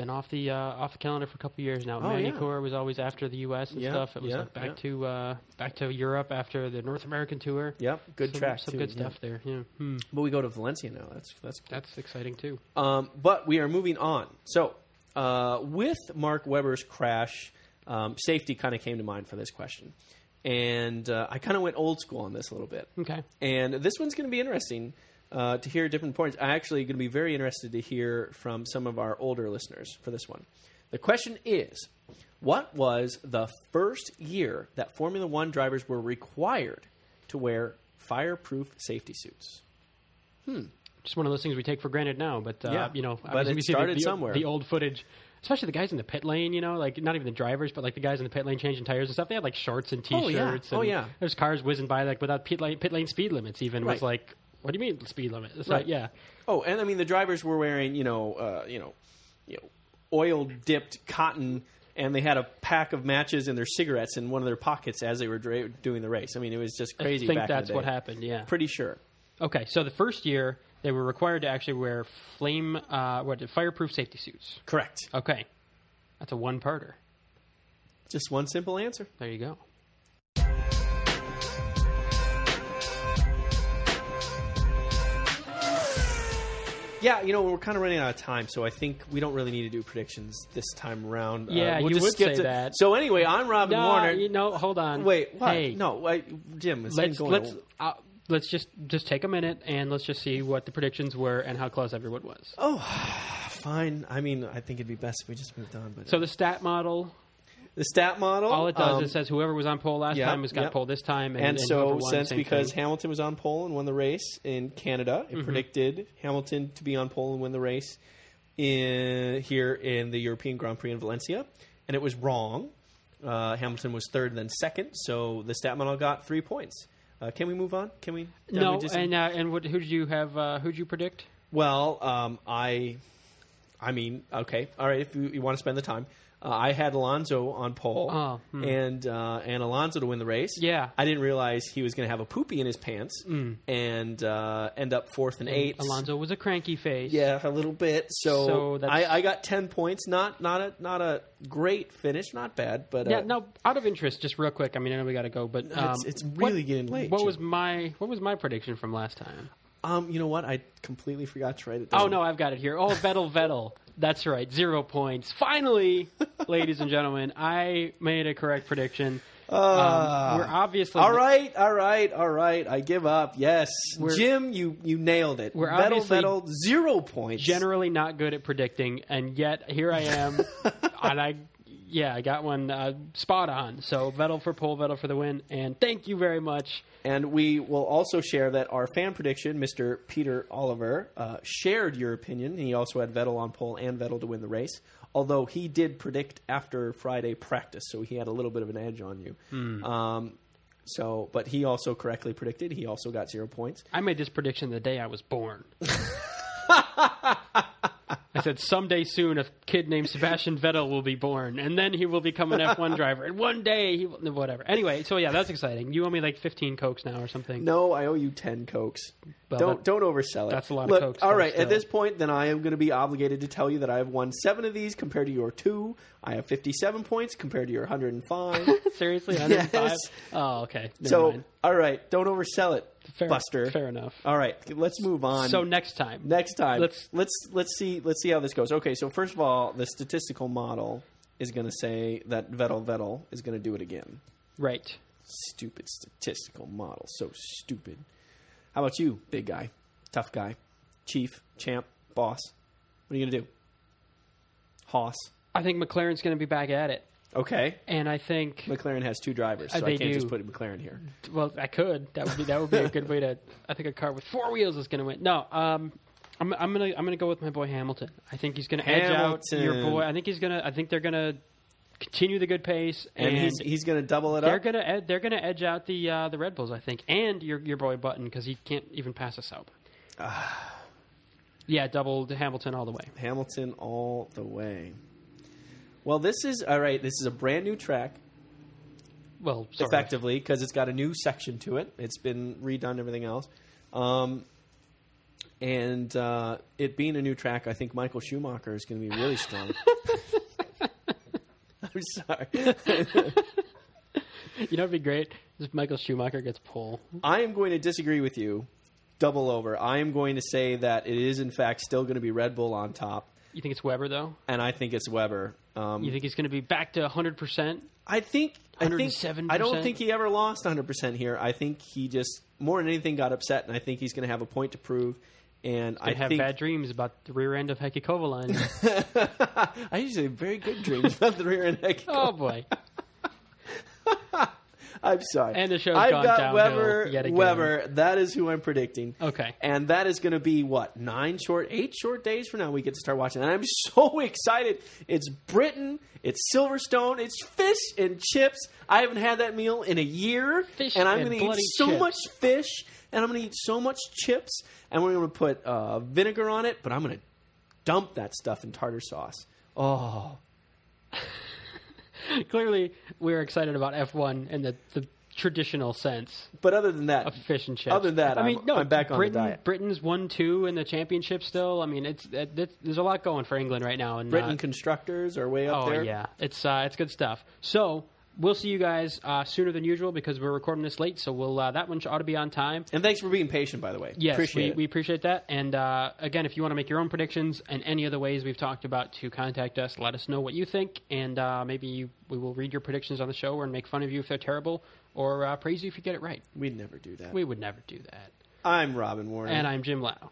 Speaker 1: Been off the uh, off the calendar for a couple of years now.
Speaker 2: Oh, yeah.
Speaker 1: Was always after the U.S. and
Speaker 2: Yeah,
Speaker 1: stuff. It was
Speaker 2: yeah,
Speaker 1: like back to uh, back to Europe after the North American tour.
Speaker 2: Yep, good
Speaker 1: some,
Speaker 2: track
Speaker 1: Some
Speaker 2: too,
Speaker 1: good stuff there. Yeah, hmm.
Speaker 2: But we go to Valencia now. That's that's
Speaker 1: that's exciting too.
Speaker 2: Um, but we are moving on. So, uh, with Mark Webber's crash, um, safety kind of came to mind for this question. And uh, I kind of went old school on this a little bit.
Speaker 1: Okay.
Speaker 2: And this one's going to be interesting uh, to hear different points. I'm actually going to be very interested to hear from some of our older listeners for this one. The question is What was the first year that Formula One drivers were required to wear fireproof safety suits? Hmm.
Speaker 1: Just one of those things we take for granted now, but uh,
Speaker 2: Yeah,
Speaker 1: you know,
Speaker 2: but it
Speaker 1: we see the-
Speaker 2: started
Speaker 1: the,
Speaker 2: somewhere.
Speaker 1: The old footage, especially the guys in the pit lane. You know, like not even the drivers, but like the guys in the pit lane changing tires and stuff. They had like shorts and
Speaker 2: Oh,
Speaker 1: t-shirts.
Speaker 2: Oh yeah. Oh,
Speaker 1: and
Speaker 2: yeah.
Speaker 1: There's cars whizzing by like without pit lane, pit lane speed limits. Even
Speaker 2: Right.
Speaker 1: was like, what do you mean speed limit? It's
Speaker 2: Right.
Speaker 1: like, yeah.
Speaker 2: Oh, and I mean the drivers were wearing, you know, uh, you know, you know, oil dipped cotton, and they had a pack of matches and their cigarettes in one of their pockets as they were dra- doing the race. I mean, it was just crazy.
Speaker 1: I think
Speaker 2: back in the
Speaker 1: that's what happened. Yeah.
Speaker 2: Pretty sure.
Speaker 1: Okay, so the first year they were required to actually wear flame, uh, what, fireproof safety suits.
Speaker 2: Correct.
Speaker 1: Okay, that's a one-parter.
Speaker 2: Just one simple answer.
Speaker 1: There you go.
Speaker 2: Yeah, you know, we're kind of running out of time, so I think we don't really need to do predictions this time around. Uh,
Speaker 1: Yeah,
Speaker 2: we'll
Speaker 1: you
Speaker 2: just
Speaker 1: would
Speaker 2: skip
Speaker 1: say
Speaker 2: to-
Speaker 1: that.
Speaker 2: So anyway, I'm Robin
Speaker 1: No,
Speaker 2: Warner.
Speaker 1: you know, hold on.
Speaker 2: Wait, what?
Speaker 1: Hey,
Speaker 2: no, I, Jim. It's
Speaker 1: let's
Speaker 2: going
Speaker 1: let's. Uh, let's just just take a minute and let's just see what the predictions were and how close everyone was.
Speaker 2: Oh, fine. I mean, I think it'd be best if we just moved on. But
Speaker 1: So the stat model,
Speaker 2: the stat model,
Speaker 1: all it does
Speaker 2: um,
Speaker 1: is says whoever was on pole last
Speaker 2: yep,
Speaker 1: time has got
Speaker 2: yep.
Speaker 1: pole this time, and,
Speaker 2: and
Speaker 1: and
Speaker 2: so
Speaker 1: won,
Speaker 2: since because
Speaker 1: thing.
Speaker 2: Hamilton was on pole and won the race in Canada,
Speaker 1: Mm-hmm.
Speaker 2: it predicted Hamilton to be on pole and win the race in here in the European Grand Prix in Valencia, and it was wrong. Uh, Hamilton was third, then second. So the stat model got three points. Uh, can we move on? Can we?
Speaker 1: no,
Speaker 2: we just-
Speaker 1: and uh, and what, who did you have? Uh, who did you predict?
Speaker 2: well, um, I, I mean, okay, all right. If you, you want to spend the time, uh, I had Alonso on pole,
Speaker 1: Oh, hmm.
Speaker 2: and uh, and Alonso to win the race.
Speaker 1: Yeah.
Speaker 2: I didn't realize he was going to have a poopy in his pants and uh, end up fourth and eighth.
Speaker 1: Mm. Alonso was a cranky face.
Speaker 2: Yeah, a little bit. So,
Speaker 1: So
Speaker 2: I, I got ten points. Not not a not a great finish. Not bad, but uh,
Speaker 1: Yeah. Now, out of interest, just real quick. I mean, I know we got to go, but um,
Speaker 2: it's, it's
Speaker 1: what-
Speaker 2: really getting late.
Speaker 1: What was my what was my prediction from last time?
Speaker 2: um? You know what? I completely forgot to write it down.
Speaker 1: Oh no, I've got it here. Oh, Vettel, Vettel. That's right, zero points. Finally, ladies and gentlemen, I made a correct prediction.
Speaker 2: Ah.
Speaker 1: um, we're obviously
Speaker 2: All right, all right, all right. I give up. Yes, Jim, you you nailed it.
Speaker 1: We're obviously
Speaker 2: Vettel, zero points.
Speaker 1: generally not good at predicting, and yet here I am, and I, yeah, I got one uh, spot on. So Vettel for pole, Vettel for the win, and thank you very much.
Speaker 2: And we will also share that our fan prediction, Mr. Peter Oliver, uh, shared your opinion. He also had Vettel on pole and Vettel to win the race. Although he did predict after Friday practice, so he had a little bit of an edge on you.
Speaker 1: Hmm.
Speaker 2: Um, so, but he also correctly predicted. He also got zero points.
Speaker 1: I made this prediction the day I was born. I said someday soon a kid named Sebastian Vettel will be born, and then he will become an F1 driver, and one day he will, whatever. Anyway, so yeah, that's exciting. You owe me like 15 cokes now or something.
Speaker 2: No, I owe you ten cokes.
Speaker 1: Well,
Speaker 2: don't
Speaker 1: that-
Speaker 2: don't oversell it.
Speaker 1: that's a lot of
Speaker 2: Look,
Speaker 1: Cokes,
Speaker 2: All right,
Speaker 1: still.
Speaker 2: at this point, then I am going to be obligated to tell you that I have won seven of these compared to your two. I have fifty-seven points compared to your hundred and five.
Speaker 1: Seriously, 105?
Speaker 2: Yes.
Speaker 1: Oh, okay. Never
Speaker 2: so,
Speaker 1: mind.
Speaker 2: all right, don't oversell it,
Speaker 1: Fair,
Speaker 2: Buster.
Speaker 1: Fair enough.
Speaker 2: All right, let's move on.
Speaker 1: So next time,
Speaker 2: next time,
Speaker 1: let's-
Speaker 2: let's let's see let's see how this goes. Okay, so first of all, the statistical model is going to say that Vettel Vettel is going to do it again.
Speaker 1: right?
Speaker 2: Stupid statistical model, so stupid. How about you, big guy, tough guy, chief, champ, boss? What are you going to do? Hoss.
Speaker 1: I think McLaren's going to be back at it,
Speaker 2: Okay,
Speaker 1: and I think
Speaker 2: McLaren has two drivers, so
Speaker 1: Uh,
Speaker 2: I can't
Speaker 1: do.
Speaker 2: just put McLaren here.
Speaker 1: Well, I could. That would be that would be a good way to. I think a car with four wheels is going to win. No, um, I'm I'm gonna I'm gonna go with my boy Hamilton. I think he's going to edge out your boy. I think he's gonna. I think they're going to continue the good pace,
Speaker 2: And,
Speaker 1: and,
Speaker 2: he's he's going to double it
Speaker 1: they're
Speaker 2: up.
Speaker 1: going to ed, they're going to edge out the uh, the Red Bulls. I think, and your your boy Button because he can't even pass us out. yeah, double Hamilton all the way.
Speaker 2: Hamilton all the way. Well, this is all right. This is a brand new track,
Speaker 1: Well, sort of.
Speaker 2: effectively, because it's got a new section to it. It's been redone, everything else, um, and uh, it being a new track, I think Michael Schumacher is going to be really strong. I'm sorry.
Speaker 1: You know, it'd be great if Michael Schumacher gets pole.
Speaker 2: I am going to disagree with you. Double over. I am going to say that it is, in fact, still going to be Red Bull on top,
Speaker 1: You think it's Webber though?
Speaker 2: and I think it's Webber. Um,
Speaker 1: You think he's going to be back to 100 percent?
Speaker 2: I think I think
Speaker 1: 107%?
Speaker 2: I don't think he ever lost 100 percent here. I think he just more than anything got upset, and I think he's going to have a point to prove. And I
Speaker 1: have
Speaker 2: think
Speaker 1: bad dreams about the rear end of Heikki Kovalainen.
Speaker 2: I usually have very good dreams about the rear end. Heck.
Speaker 1: oh boy!
Speaker 2: I'm sorry.
Speaker 1: And the show's
Speaker 2: I've
Speaker 1: gone
Speaker 2: got Webber.
Speaker 1: yet again.
Speaker 2: Webber. That is who I'm predicting.
Speaker 1: Okay.
Speaker 2: And that is going to be what nine short, eight short days from now. We get to start watching, and I'm so excited. It's Britain, it's Silverstone, it's fish and chips. I haven't had that meal in a year,
Speaker 1: Fish
Speaker 2: and I'm going to eat so
Speaker 1: chips.
Speaker 2: much fish, and I'm going to eat so much chips, and we're going to put uh, vinegar on it. But I'm going to dump that stuff in tartar sauce. Oh,
Speaker 1: Clearly, we're excited about F1 in the, the traditional sense
Speaker 2: but other than that,
Speaker 1: of fish and chips.
Speaker 2: Other than that,
Speaker 1: I mean,
Speaker 2: I'm-
Speaker 1: no,
Speaker 2: I'm back on the
Speaker 1: Britain,
Speaker 2: diet.
Speaker 1: Britain's won two in the championship still. I mean, it's it, it's there's a lot going for England right now. And
Speaker 2: Britain
Speaker 1: uh,
Speaker 2: constructors are way up
Speaker 1: oh
Speaker 2: there.
Speaker 1: yeah, it's uh, it's good stuff. So we'll see you guys uh, sooner than usual because we're recording this late. So we'll uh, that one ought to be on time.
Speaker 2: And thanks for being patient, by the way.
Speaker 1: Yes,
Speaker 2: appreciate
Speaker 1: we,
Speaker 2: it.
Speaker 1: we appreciate that. And uh, again, if you want to make your own predictions and any of the ways we've talked about to contact us, let us know what you think, and uh, maybe you, we will read your predictions on the show and make fun of you if they're terrible, or uh, praise you if you get it right.
Speaker 2: We'd never do that.
Speaker 1: We would never do that.
Speaker 2: I'm Robin Warren,
Speaker 1: And I'm Jim Lau.